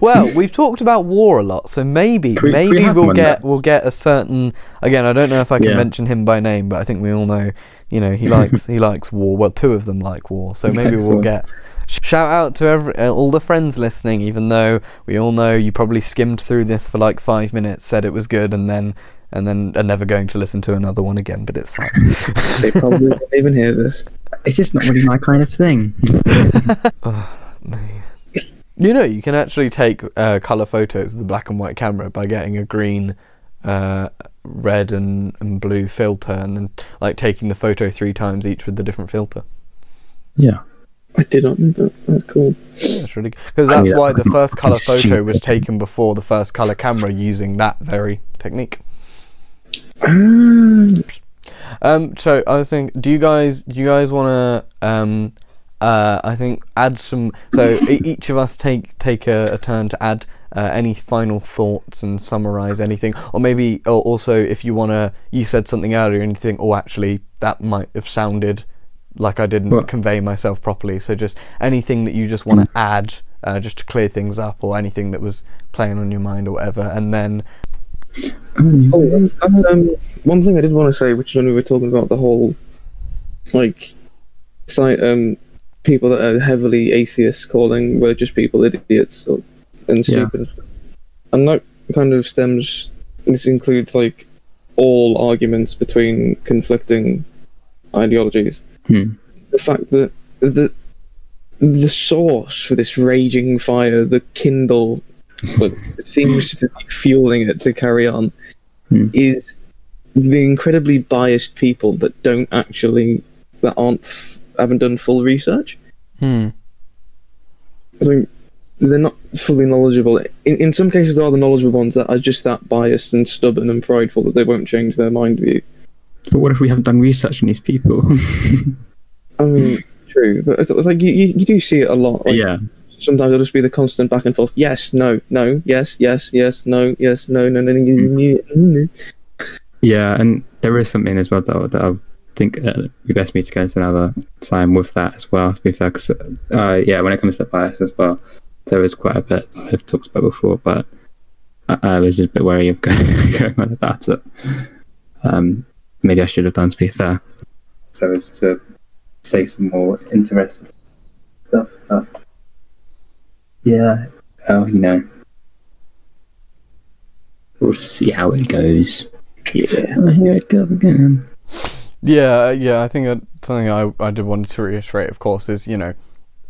Well, we've talked about war a lot, so maybe we- we maybe have we'll get that's- we'll get a certain again. I don't know if I can Yeah. mention him by name, but I think we all know. You know, he likes he likes war. Well, two of them like war, so maybe we'll war. get. Shout out to every, uh, all the friends listening, even though we all know you probably skimmed through this for like five minutes, said it was good, and then and then are never going to listen to another one again. But it's fine. They probably didn't even hear this. It's just not really my kind of thing. You know, you can actually take uh, color photos of the black and white camera by getting a green, uh, red, and, and blue filter, and then like taking the photo three times each with the different filter. Yeah, I did not know that. That's cool. Yeah, it's really because that's knew that why the was first color photo was taken before the first color camera using that very technique. Ah, Um, so I was thinking, do you guys do you guys want to um, uh, I think add some. So e- each of us take take a, a turn to add uh, any final thoughts and summarize anything, or maybe or also if you want to, you said something earlier and you think, oh, actually that might have sounded like I didn't What? convey myself properly. So just anything that you just want to add, uh, just to clear things up, or anything that was playing on your mind or whatever, and then Oh, that's, that's um, one thing I did want to say, which is when we were talking about the whole, like, site, um, people that are heavily atheists calling religious people idiots or, and Yeah. stupid and stuff. And that kind of stems, this includes, like, all arguments between conflicting ideologies. Hmm. The fact that the, the source for this raging fire, the Kindle but seems to be fueling it to carry on Hmm. is the incredibly biased people that don't actually that aren't f- haven't done full research. hmm, I think they're not fully knowledgeable. In in some cases, there are the knowledgeable ones that are just that biased and stubborn and prideful that they won't change their mind view. But what if we haven't done research on these people? I mean, true, but it's, it's like you, you, you do see it a lot. Like, yeah, Sometimes it'll just be the constant back and forth. Yes, no, no, yes, yes, yes, no, yes, no, no, no, no, no, no. yeah, and there is something as well that, that I think uh, it'd be best for me to go into another time with that as well. To be fair, because uh, yeah, when it comes to bias as well, there is quite a bit I've talked about before, but I, I was just a bit wary of going, going on about it. Um, maybe I should have done to be fair, so as to say some more interesting stuff. But yeah, well, you know, we'll see how it goes. Yeah. Oh, here it goes again. Yeah, uh, yeah. I think that something I I did want to reiterate, of course, is you know,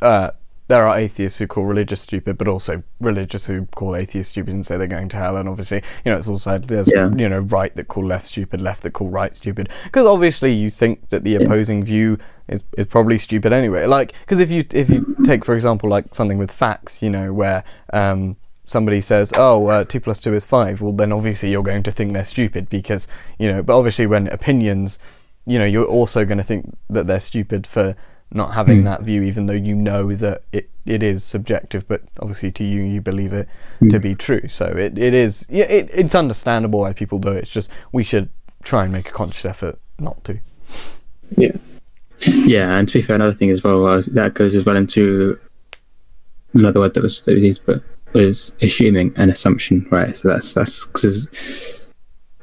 uh, there are atheists who call religious stupid, but also religious who call atheists stupid and say they're going to hell. And obviously, you know, it's also there's Yeah. you know right that call left stupid, left that call right stupid. Because obviously, you think that the opposing view is is probably stupid anyway. Like, because if you if you take for example like something with facts, you know, where um somebody says, "Oh, uh, two plus two is five, well, then obviously you're going to think they're stupid because you know. But obviously, when opinions, you know, you're also going to think that they're stupid for not having Hmm. that view, even though you know that it, it is subjective. But obviously, to you, you believe it to Hmm. be true. So it, it is. Yeah, it, it's understandable why people do it. It's just we should try and make a conscious effort not to. Yeah. Yeah, and to be fair, another thing as well uh, that goes as well into another word that was that was used, but was assuming an assumption, right? So that's that's cause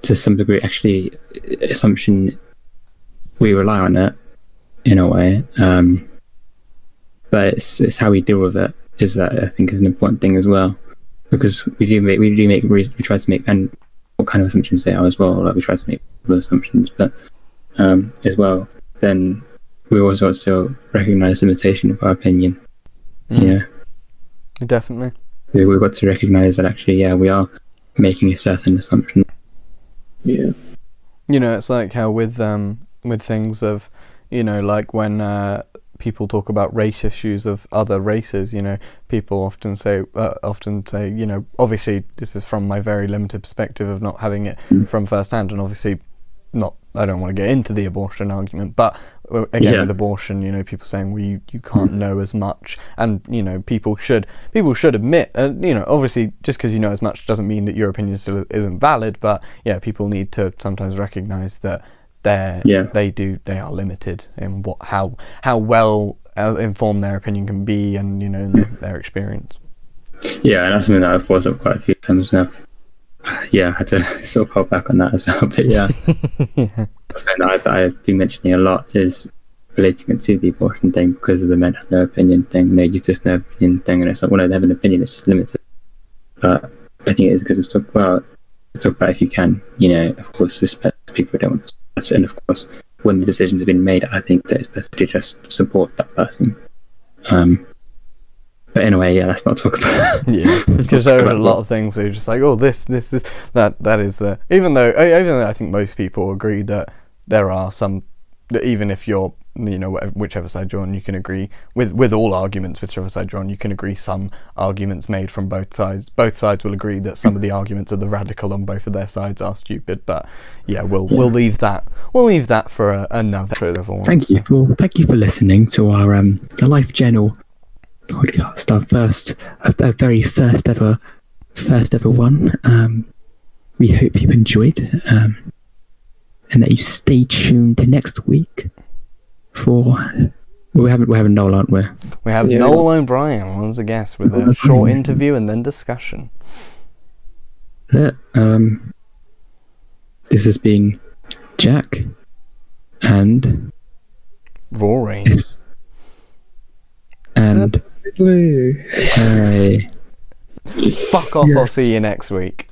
to some degree actually assumption we rely on it in a way, um, but it's it's how we deal with it is that I think is an important thing as well because we do make we do make we try to make and what kind of assumptions they are as well. Like we try to make assumptions, but um, as well then we also also recognize limitation of our opinion. Mm. Yeah, Definitely. we, we've got to recognize that actually, yeah, we are making a certain assumption. Yeah. You know, it's like how with um with things of, you know, like when uh, people talk about race issues of other races, you know, people often say uh, often say, you know, obviously this is from my very limited perspective of not having it Mm. from first hand, and obviously not. I don't want to get into the abortion argument, but uh, again Yeah. with abortion, you know, people saying well, you, you can't know as much, and you know, people should people should admit, uh, you know, obviously just because you know as much doesn't mean that your opinion still isn't valid, but yeah, people need to sometimes recognise that they're Yeah. they do they are limited in what how how well uh, informed their opinion can be, and you know their, their experience. Yeah, and that's something that I've brought up quite a few times now. Yeah, I had to sort of hold back on that as well, but yeah, something that I, I've been mentioning a lot is relating it to the abortion thing because of the men have no opinion thing, no uterus no opinion thing, and it's like when I have an opinion, it's just limited. But I think it is because it's talk about it's talk about if you can, you know, of course, respect people who don't want to and of course, when the decision has been made, I think that it's best to just support that person. Um, but anyway, yeah, let's not talk about. Yeah, because there are a lot of things where you're just like, oh, this, this, this, that, that is. Uh, even though, even though I think most people agree that there are some, that even if you're, you know, whatever- whichever side you're on, you can agree with with all arguments, whichever side you're on, you can agree some arguments made from both sides. Both sides will agree that some of the arguments of the radical on both of their sides are stupid. But yeah, we'll we'll leave that. We'll leave that for a, another. Thank you for thank you for listening to our um the Life Journal podcast, our first, our, our very first ever, first ever one. Um, we hope you've enjoyed, um, and that you stay tuned to next week for. We haven't we haven't Noel, aren't we? We have Yeah. Noel O'Brien as a guest with a short interview and then discussion. Yeah, um, this has been Jack, and Rory. and Woo. uh, Fuck off, I'll see you next week.